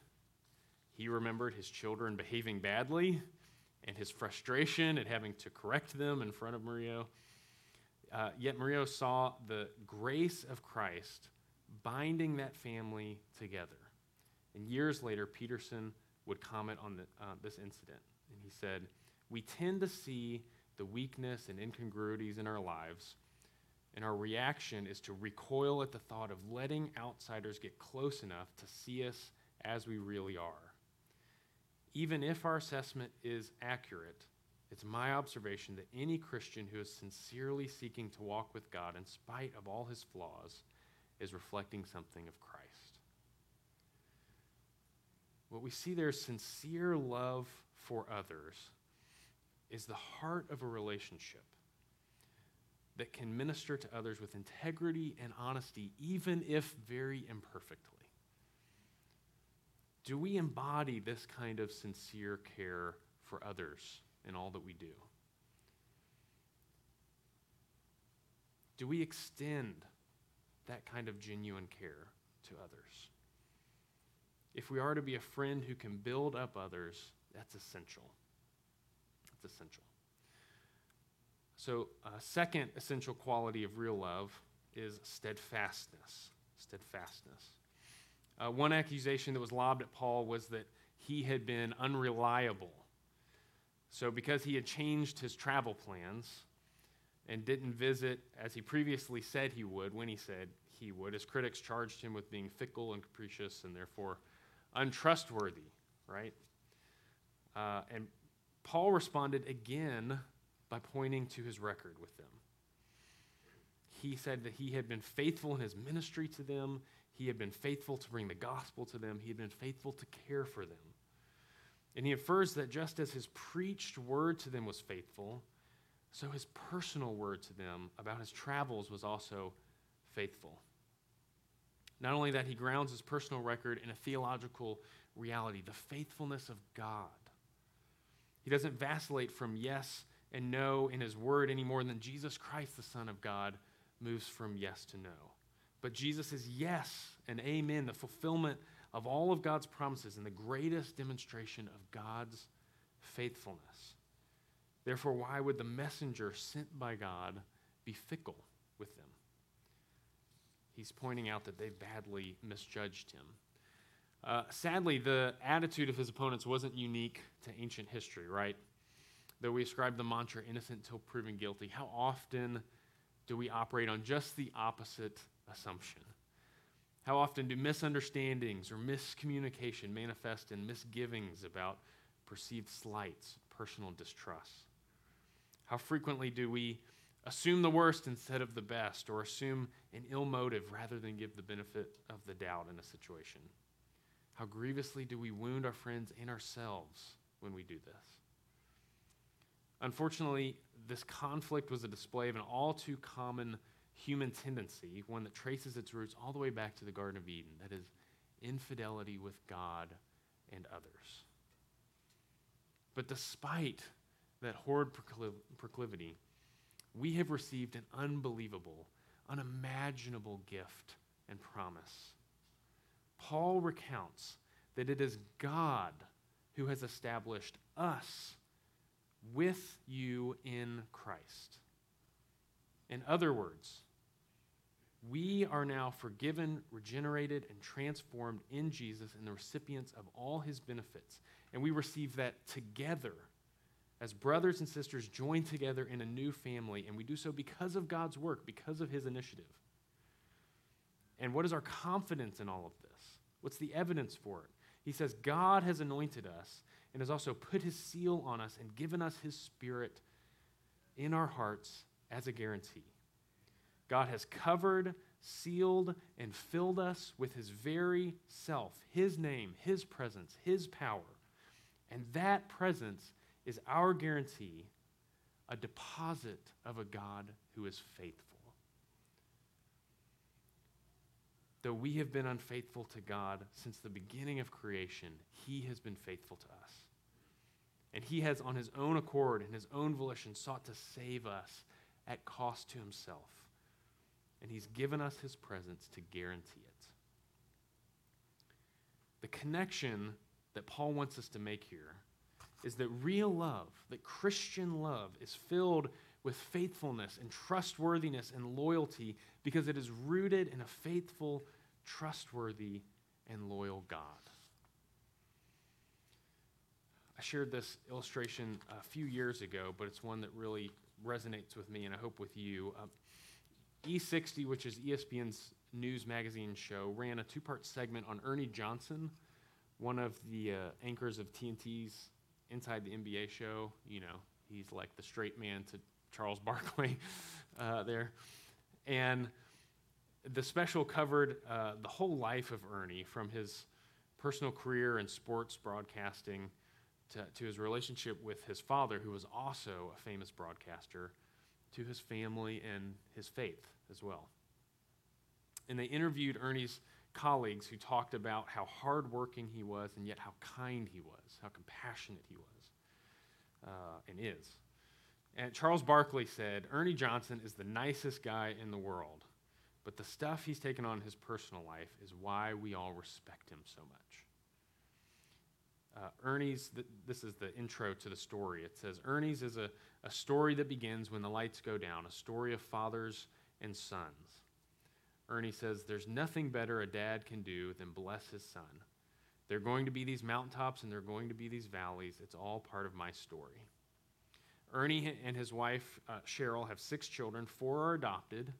He remembered his children behaving badly and his frustration at having to correct them in front of Mario. Uh, yet Mario saw the grace of Christ binding that family together. And years later, Petersen would comment on the, uh, this incident. And he said, We tend to see the weakness and incongruities in our lives, and our reaction is to recoil at the thought of letting outsiders get close enough to see us as we really are. Even if our assessment is accurate, it's my observation that any Christian who is sincerely seeking to walk with God in spite of all his flaws is reflecting something of Christ. What we see there is sincere love for others is the heart of a relationship that can minister to others with integrity and honesty, even if very imperfectly. Do we embody this kind of sincere care for others in all that we do? Do we extend that kind of genuine care to others? If we are to be a friend who can build up others, that's essential essential. So, uh, second essential quality of real love is steadfastness. Steadfastness. Uh, one accusation that was lobbed at Paul was that he had been unreliable. So, because he had changed his travel plans and didn't visit as he previously said he would, when he said he would, his critics charged him with being fickle and capricious and therefore untrustworthy, right? Uh, and Paul responded again by pointing to his record with them. He said that he had been faithful in his ministry to them, he had been faithful to bring the gospel to them, he had been faithful to care for them. And he infers that just as his preached word to them was faithful, so his personal word to them about his travels was also faithful. Not only that, he grounds his personal record in a theological reality, the faithfulness of God. He doesn't vacillate from yes and no in his word any more than Jesus Christ, the Son of God, moves from yes to no. But Jesus is yes and amen, the fulfillment of all of God's promises and the greatest demonstration of God's faithfulness. Therefore, why would the messenger sent by God be fickle with them? He's pointing out that they badly misjudged him. Uh, sadly, the attitude of his opponents wasn't unique to ancient history, right? Though we ascribe the mantra innocent till proven guilty, how often do we operate on just the opposite assumption? How often do misunderstandings or miscommunication manifest in misgivings about perceived slights, personal distrust? How frequently do we assume the worst instead of the best, or assume an ill motive rather than give the benefit of the doubt in a situation? How grievously do we wound our friends and ourselves when we do this? Unfortunately, this conflict was a display of an all too common human tendency, one that traces its roots all the way back to the Garden of Eden that is, infidelity with God and others. But despite that horrid proclivity, we have received an unbelievable, unimaginable gift and promise. Paul recounts that it is God who has established us with you in Christ. In other words, we are now forgiven, regenerated, and transformed in Jesus and the recipients of all his benefits. And we receive that together as brothers and sisters join together in a new family. And we do so because of God's work, because of his initiative. And what is our confidence in all of this? What's the evidence for it? He says, God has anointed us and has also put his seal on us and given us his spirit in our hearts as a guarantee. God has covered, sealed, and filled us with his very self, his name, his presence, his power. And that presence is our guarantee, a deposit of a God who is faithful. Though we have been unfaithful to God since the beginning of creation, he has been faithful to us. And he has, on his own accord and his own volition, sought to save us at cost to himself. And he's given us his presence to guarantee it. The connection that Paul wants us to make here is that real love, that Christian love, is filled with faithfulness and trustworthiness and loyalty because it is rooted in a faithful, trustworthy, and loyal God. I shared this illustration a few years ago, but it's one that really resonates with me and I hope with you. Uh, E60, which is ESPN's news magazine show, ran a two part segment on Ernie Johnson, one of the uh, anchors of TNT's Inside the NBA show. You know, he's like the straight man to Charles Barkley uh, there. And the special covered uh, the whole life of Ernie from his personal career in sports broadcasting to, to his relationship with his father, who was also a famous broadcaster, to his family and his faith as well. And they interviewed Ernie's colleagues who talked about how hardworking he was and yet how kind he was, how compassionate he was uh, and is. And Charles Barkley said, Ernie Johnson is the nicest guy in the world, but the stuff he's taken on in his personal life is why we all respect him so much. Uh, Ernie's, th- this is the intro to the story. It says, Ernie's is a, a story that begins when the lights go down, a story of fathers and sons. Ernie says, There's nothing better a dad can do than bless his son. There are going to be these mountaintops and there are going to be these valleys. It's all part of my story. Ernie and his wife, uh, Cheryl, have six children. Four are adopted,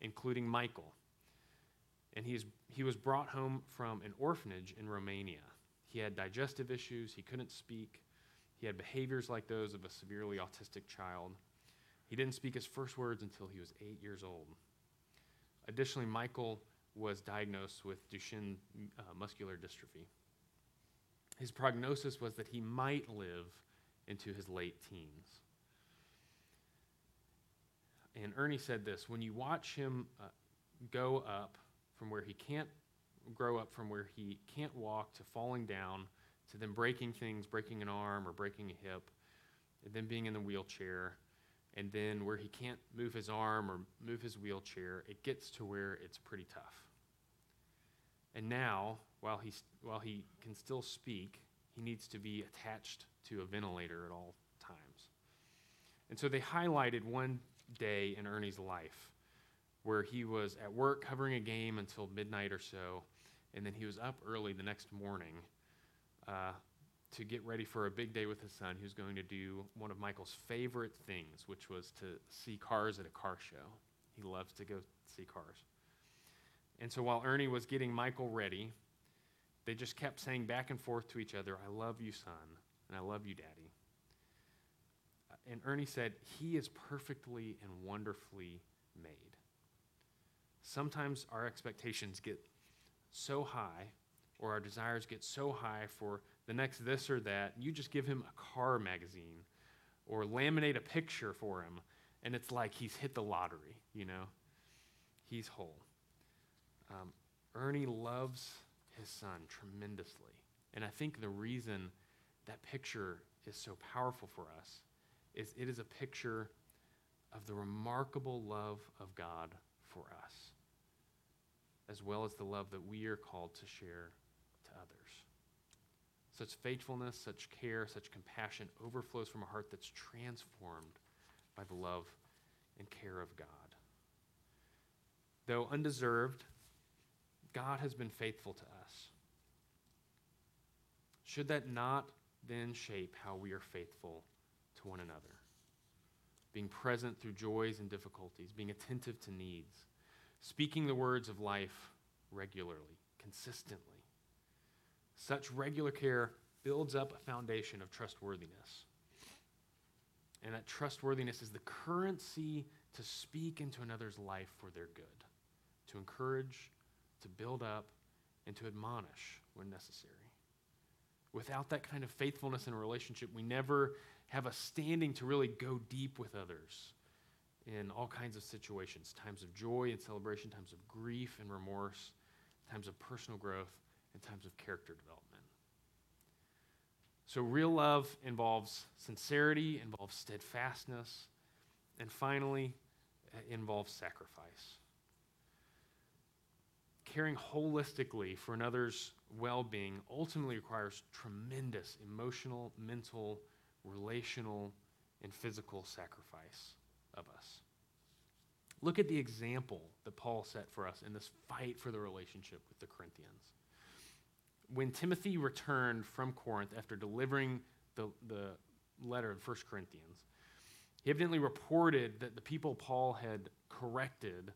including Michael. And he's, he was brought home from an orphanage in Romania. He had digestive issues, he couldn't speak, he had behaviors like those of a severely autistic child. He didn't speak his first words until he was eight years old. Additionally, Michael was diagnosed with Duchenne uh, muscular dystrophy. His prognosis was that he might live into his late teens. And Ernie said this when you watch him uh, go up from where he can't grow up from where he can't walk to falling down to then breaking things, breaking an arm or breaking a hip, and then being in the wheelchair, and then where he can't move his arm or move his wheelchair, it gets to where it's pretty tough. And now, while, he's, while he can still speak, he needs to be attached to a ventilator at all times. And so they highlighted one day in Ernie's life where he was at work covering a game until midnight or so, and then he was up early the next morning uh, to get ready for a big day with his son. Was going to do one of Michael's favorite things, which was to see cars at a car show. He loves to go see cars. And so while Ernie was getting Michael ready, they just kept saying back and forth to each other, I love you, son, and I love you, daddy. And Ernie said, He is perfectly and wonderfully made. Sometimes our expectations get so high, or our desires get so high for the next this or that, you just give him a car magazine or laminate a picture for him, and it's like he's hit the lottery, you know? He's whole. Um, Ernie loves his son tremendously. And I think the reason that picture is so powerful for us is it is a picture of the remarkable love of God for us, as well as the love that we are called to share to others. Such faithfulness, such care, such compassion overflows from a heart that's transformed by the love and care of God. Though undeserved, God has been faithful to us. Should that not then shape how we are faithful to one another? Being present through joys and difficulties, being attentive to needs, speaking the words of life regularly, consistently. Such regular care builds up a foundation of trustworthiness. And that trustworthiness is the currency to speak into another's life for their good, to encourage, to build up, and to admonish when necessary. Without that kind of faithfulness in a relationship, we never have a standing to really go deep with others in all kinds of situations times of joy and celebration, times of grief and remorse, times of personal growth, and times of character development. So, real love involves sincerity, involves steadfastness, and finally, it involves sacrifice. Caring holistically for another's well being ultimately requires tremendous emotional, mental, relational, and physical sacrifice of us. Look at the example that Paul set for us in this fight for the relationship with the Corinthians. When Timothy returned from Corinth after delivering the, the letter of 1 Corinthians, he evidently reported that the people Paul had corrected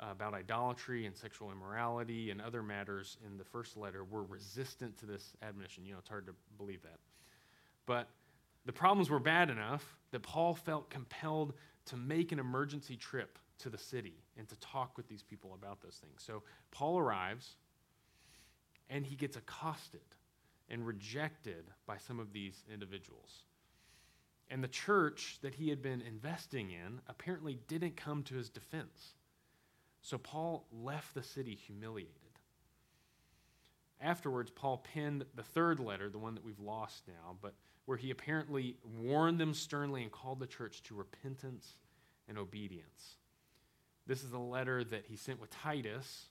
uh, about idolatry and sexual immorality and other matters in the first letter were resistant to this admonition. You know, it's hard to believe that. But the problems were bad enough that Paul felt compelled to make an emergency trip to the city and to talk with these people about those things. So Paul arrives and he gets accosted and rejected by some of these individuals. And the church that he had been investing in apparently didn't come to his defense. So Paul left the city humiliated. Afterwards, Paul penned the third letter, the one that we've lost now, but where he apparently warned them sternly and called the church to repentance and obedience. This is a letter that he sent with Titus,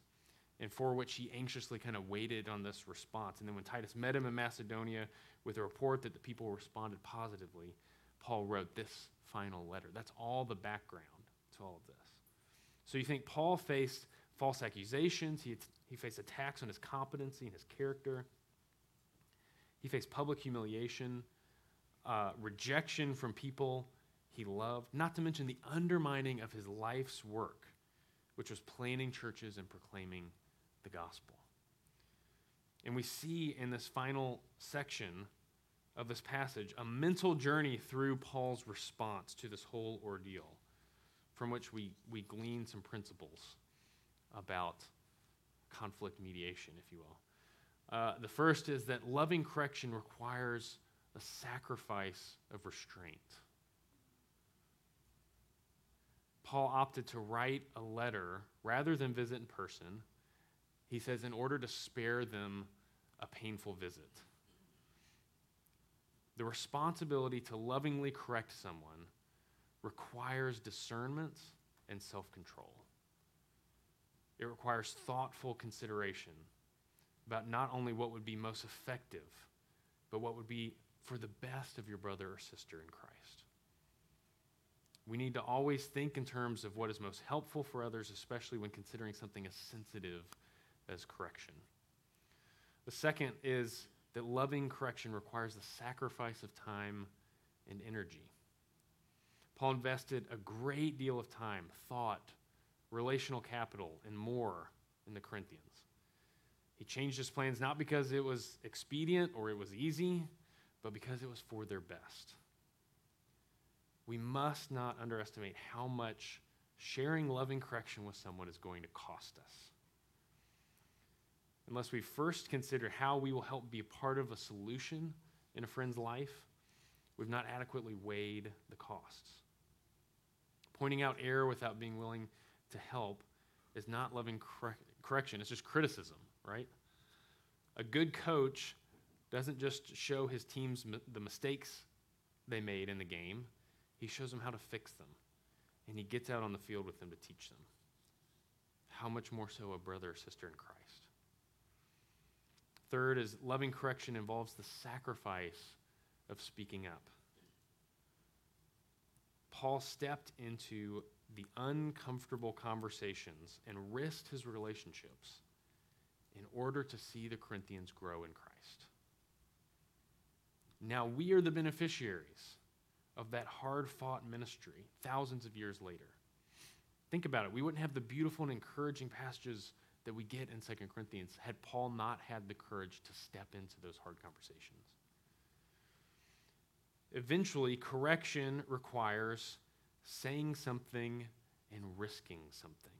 and for which he anxiously kind of waited on this response. And then when Titus met him in Macedonia with a report that the people responded positively, Paul wrote this final letter. That's all the background to all of this. So you think Paul faced false accusations, he, he faced attacks on his competency and his character, he faced public humiliation, uh, rejection from people he loved, not to mention the undermining of his life's work, which was planning churches and proclaiming the gospel. And we see in this final section of this passage a mental journey through Paul's response to this whole ordeal, from which we, we glean some principles about conflict mediation, if you will. Uh, the first is that loving correction requires a sacrifice of restraint. Paul opted to write a letter rather than visit in person. He says, in order to spare them a painful visit. The responsibility to lovingly correct someone requires discernment and self control. It requires thoughtful consideration about not only what would be most effective, but what would be for the best of your brother or sister in Christ. We need to always think in terms of what is most helpful for others, especially when considering something as sensitive as correction. The second is that loving correction requires the sacrifice of time and energy. Paul invested a great deal of time, thought, relational capital, and more in the Corinthians. He changed his plans not because it was expedient or it was easy, but because it was for their best. We must not underestimate how much sharing loving correction with someone is going to cost us. Unless we first consider how we will help be a part of a solution in a friend's life, we've not adequately weighed the costs. Pointing out error without being willing to help is not loving correc- correction, it's just criticism, right? A good coach doesn't just show his teams the mistakes they made in the game, he shows them how to fix them. And he gets out on the field with them to teach them. How much more so a brother or sister in Christ? Third is loving correction involves the sacrifice of speaking up. Paul stepped into the uncomfortable conversations and risked his relationships in order to see the Corinthians grow in Christ. Now we are the beneficiaries of that hard fought ministry thousands of years later. Think about it. We wouldn't have the beautiful and encouraging passages that we get in 2 Corinthians had Paul not had the courage to step into those hard conversations. Eventually, correction requires saying something and risking something.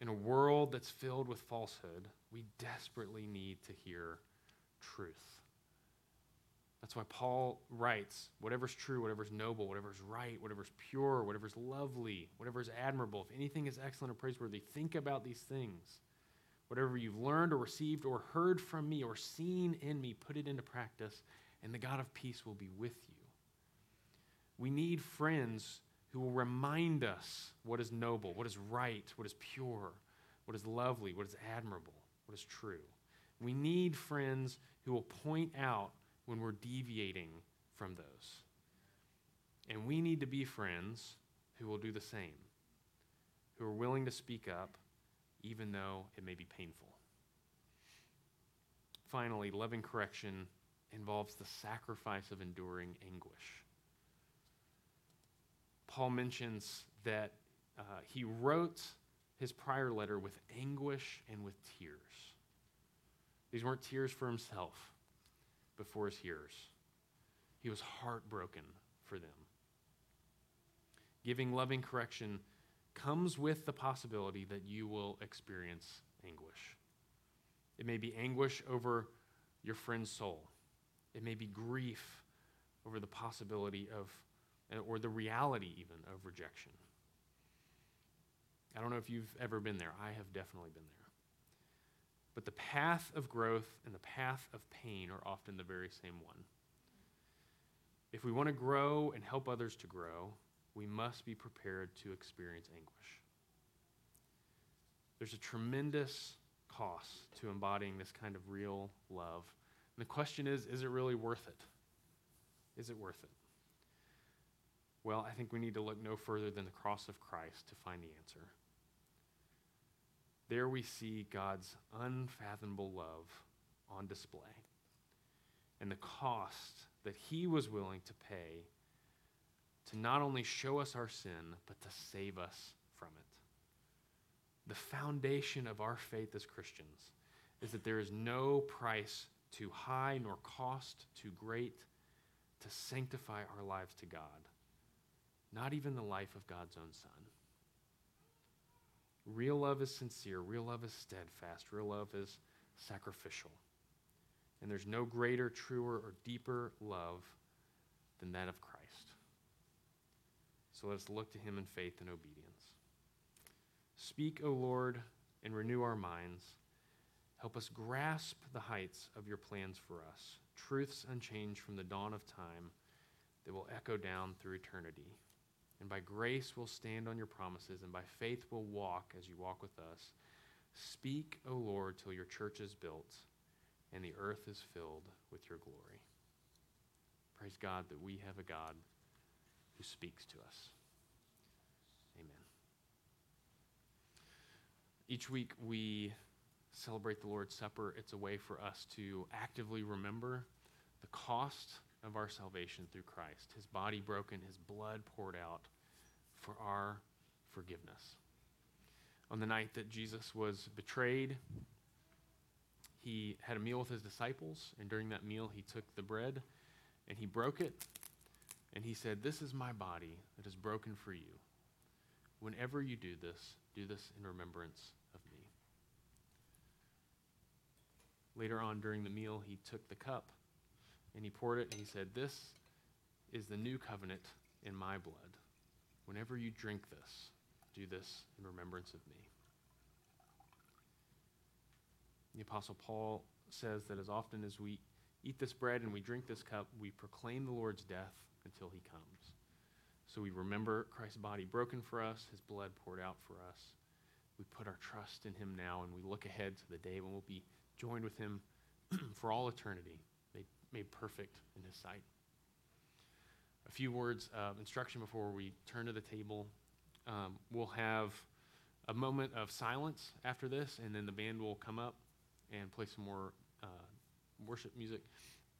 In a world that's filled with falsehood, we desperately need to hear truth. That's why Paul writes whatever's true, whatever's noble, whatever's right, whatever's pure, whatever's lovely, whatever's admirable, if anything is excellent or praiseworthy, think about these things. Whatever you've learned or received or heard from me or seen in me, put it into practice, and the God of peace will be with you. We need friends who will remind us what is noble, what is right, what is pure, what is lovely, what is admirable, what is true. We need friends who will point out when we're deviating from those. And we need to be friends who will do the same, who are willing to speak up even though it may be painful. Finally, loving correction involves the sacrifice of enduring anguish. Paul mentions that uh, he wrote his prior letter with anguish and with tears. These weren't tears for himself, but for his hearers. He was heartbroken for them. Giving loving correction comes with the possibility that you will experience anguish. It may be anguish over your friend's soul, it may be grief over the possibility of, or the reality even, of rejection. I don't know if you've ever been there. I have definitely been there. But the path of growth and the path of pain are often the very same one. If we want to grow and help others to grow, we must be prepared to experience anguish. There's a tremendous cost to embodying this kind of real love. And the question is is it really worth it? Is it worth it? Well, I think we need to look no further than the cross of Christ to find the answer. There we see God's unfathomable love on display and the cost that he was willing to pay to not only show us our sin, but to save us from it. The foundation of our faith as Christians is that there is no price too high nor cost too great to sanctify our lives to God, not even the life of God's own Son. Real love is sincere, real love is steadfast, real love is sacrificial. And there's no greater, truer, or deeper love than that of Christ. So let us look to him in faith and obedience. Speak, O Lord, and renew our minds. Help us grasp the heights of your plans for us, truths unchanged from the dawn of time that will echo down through eternity. And by grace we'll stand on your promises, and by faith we'll walk as you walk with us. Speak, O Lord, till your church is built and the earth is filled with your glory. Praise God that we have a God who speaks to us. Amen. Each week we celebrate the Lord's Supper. It's a way for us to actively remember the cost of our salvation through Christ, his body broken, his blood poured out for our forgiveness. On the night that Jesus was betrayed, he had a meal with his disciples, and during that meal, he took the bread and he broke it, and he said, This is my body that is broken for you. Whenever you do this, do this in remembrance of me. Later on during the meal, he took the cup and he poured it and he said, This is the new covenant in my blood. Whenever you drink this, do this in remembrance of me. The Apostle Paul says that as often as we eat this bread and we drink this cup, we proclaim the Lord's death until he comes. So we remember Christ's body broken for us, his blood poured out for us. We put our trust in him now, and we look ahead to the day when we'll be joined with him for all eternity, made, perfect in his sight. A few words of instruction before we turn to the table. Um, we'll have a moment of silence after this, and then the band will come up and play some more uh, worship music.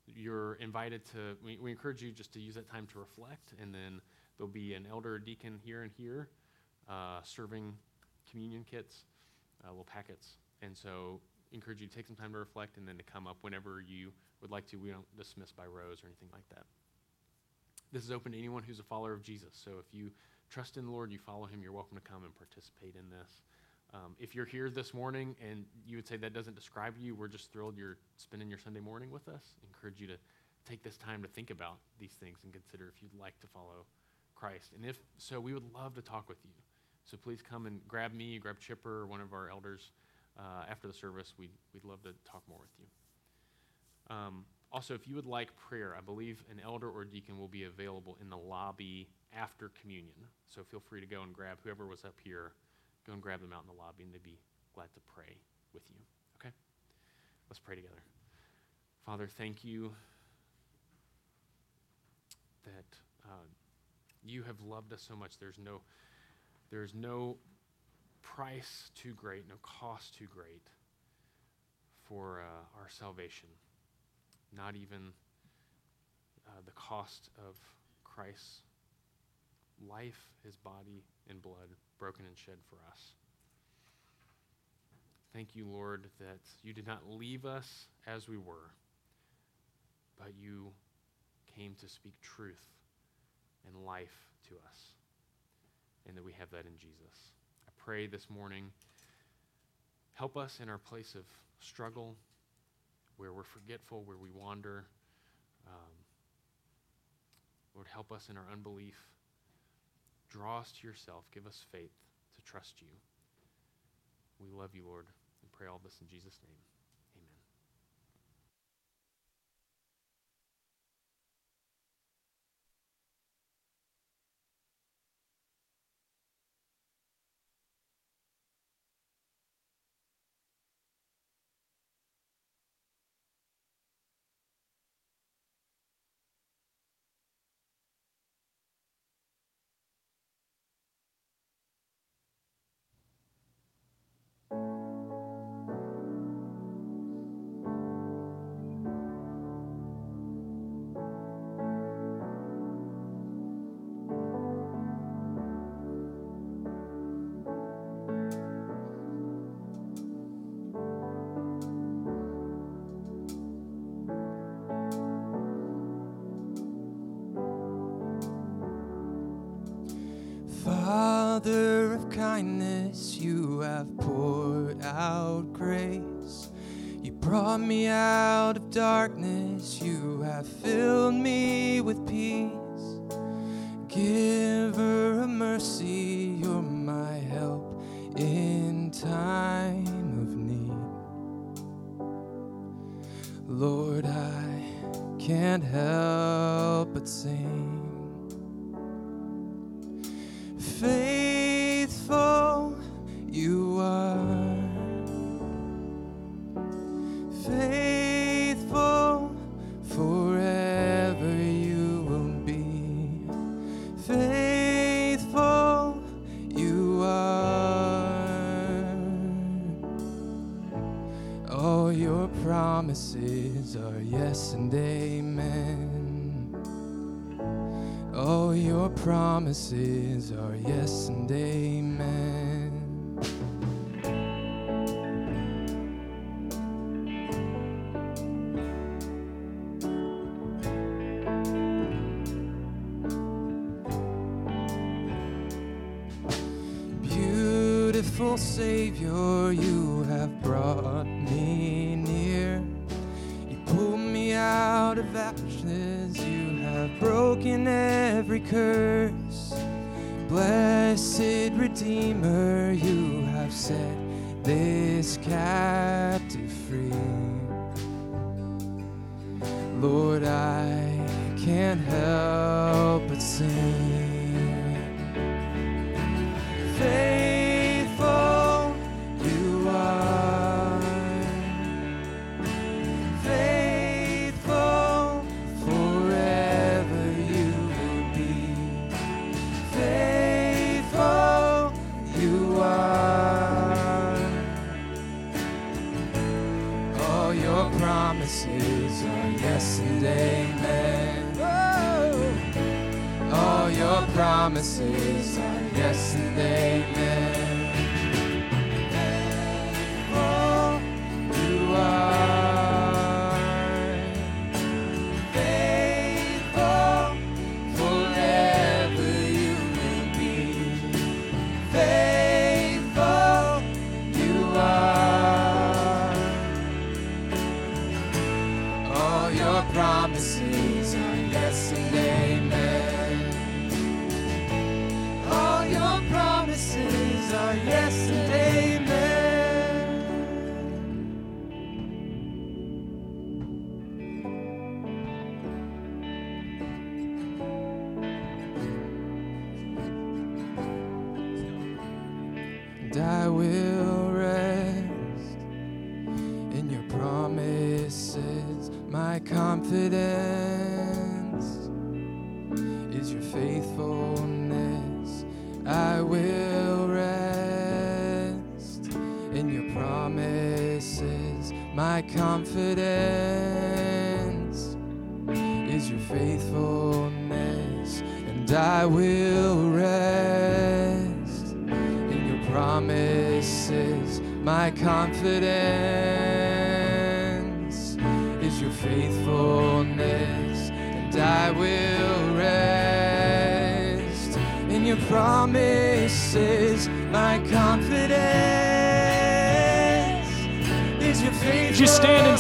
You're invited to, we, we encourage you just to use that time to reflect, and then there'll be an elder deacon here and here uh, serving communion kits, uh, little packets. And so, encourage you to take some time to reflect and then to come up whenever you would like to. We don't dismiss by rows or anything like that. This is open to anyone who's a follower of Jesus. So, if you trust in the Lord, you follow him, you're welcome to come and participate in this. Um, if you're here this morning and you would say that doesn't describe you, we're just thrilled you're spending your Sunday morning with us. Encourage you to take this time to think about these things and consider if you'd like to follow Christ. And if so, we would love to talk with you. So please come and grab me, grab Chipper, or one of our elders uh, after the service. We'd, we'd love to talk more with you. Um, also, if you would like prayer, I believe an elder or deacon will be available in the lobby after communion. So feel free to go and grab whoever was up here go and grab them out in the lobby, and they'd be glad to pray with you. Okay? Let's pray together. Father, thank you that uh, you have loved us so much. There's no, there's no price too great, no cost too great for uh, our salvation. Not even uh, the cost of Christ's life, his body, and blood broken and shed for us. Thank you, Lord, that you did not leave us as we were, but you came to speak truth and life to us, and that we have that in Jesus. I pray this morning, help us in our place of struggle, where we're forgetful, where we wander. Um, Lord, help us in our unbelief. Draw us to yourself. Give us faith to trust you. We love you, Lord, and pray all this in Jesus' name. Me out of darkness, you have filled me promises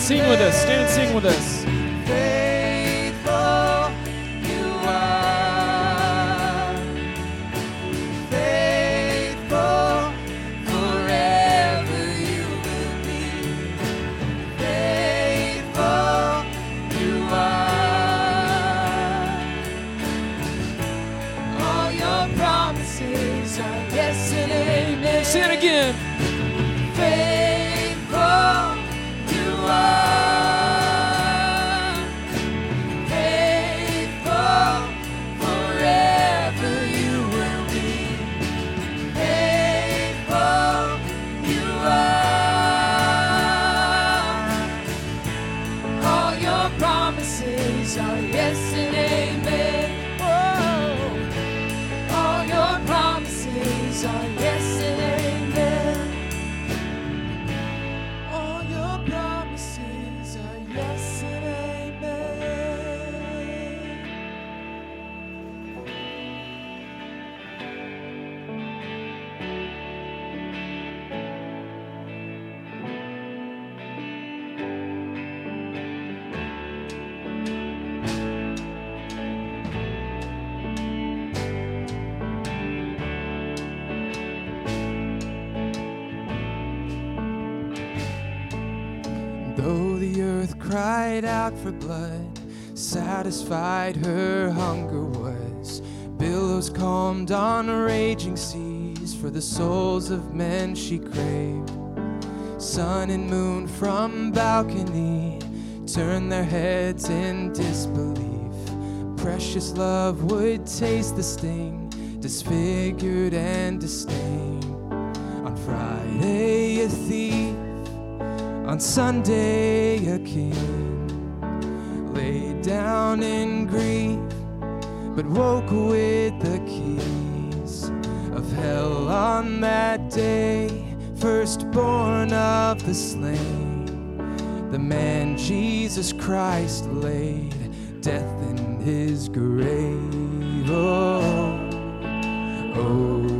sing with us? Stand and sing with us. Precious love would taste the sting, disfigured and disdained. On Friday, a thief, on Sunday, a king laid down in grief, but woke with the keys of hell on that day. Firstborn of the slain, the man Jesus Christ laid death his grave. Oh, oh,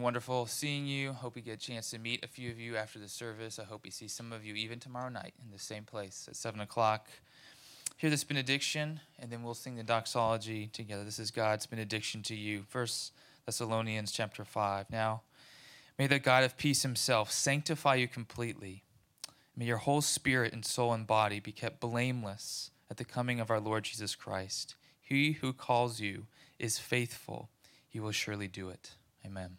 wonderful seeing you. Hope we get a chance to meet a few of you after the service. I hope we see some of you even tomorrow night in the same place at 7 o'clock. Hear this benediction, and then we'll sing the doxology together. This is God's benediction to you. First Thessalonians chapter 5. Now, may the God of peace himself sanctify you completely. May your whole spirit and soul and body be kept blameless at the coming of our Lord Jesus Christ. He who calls you is faithful. He will surely do it. Amen.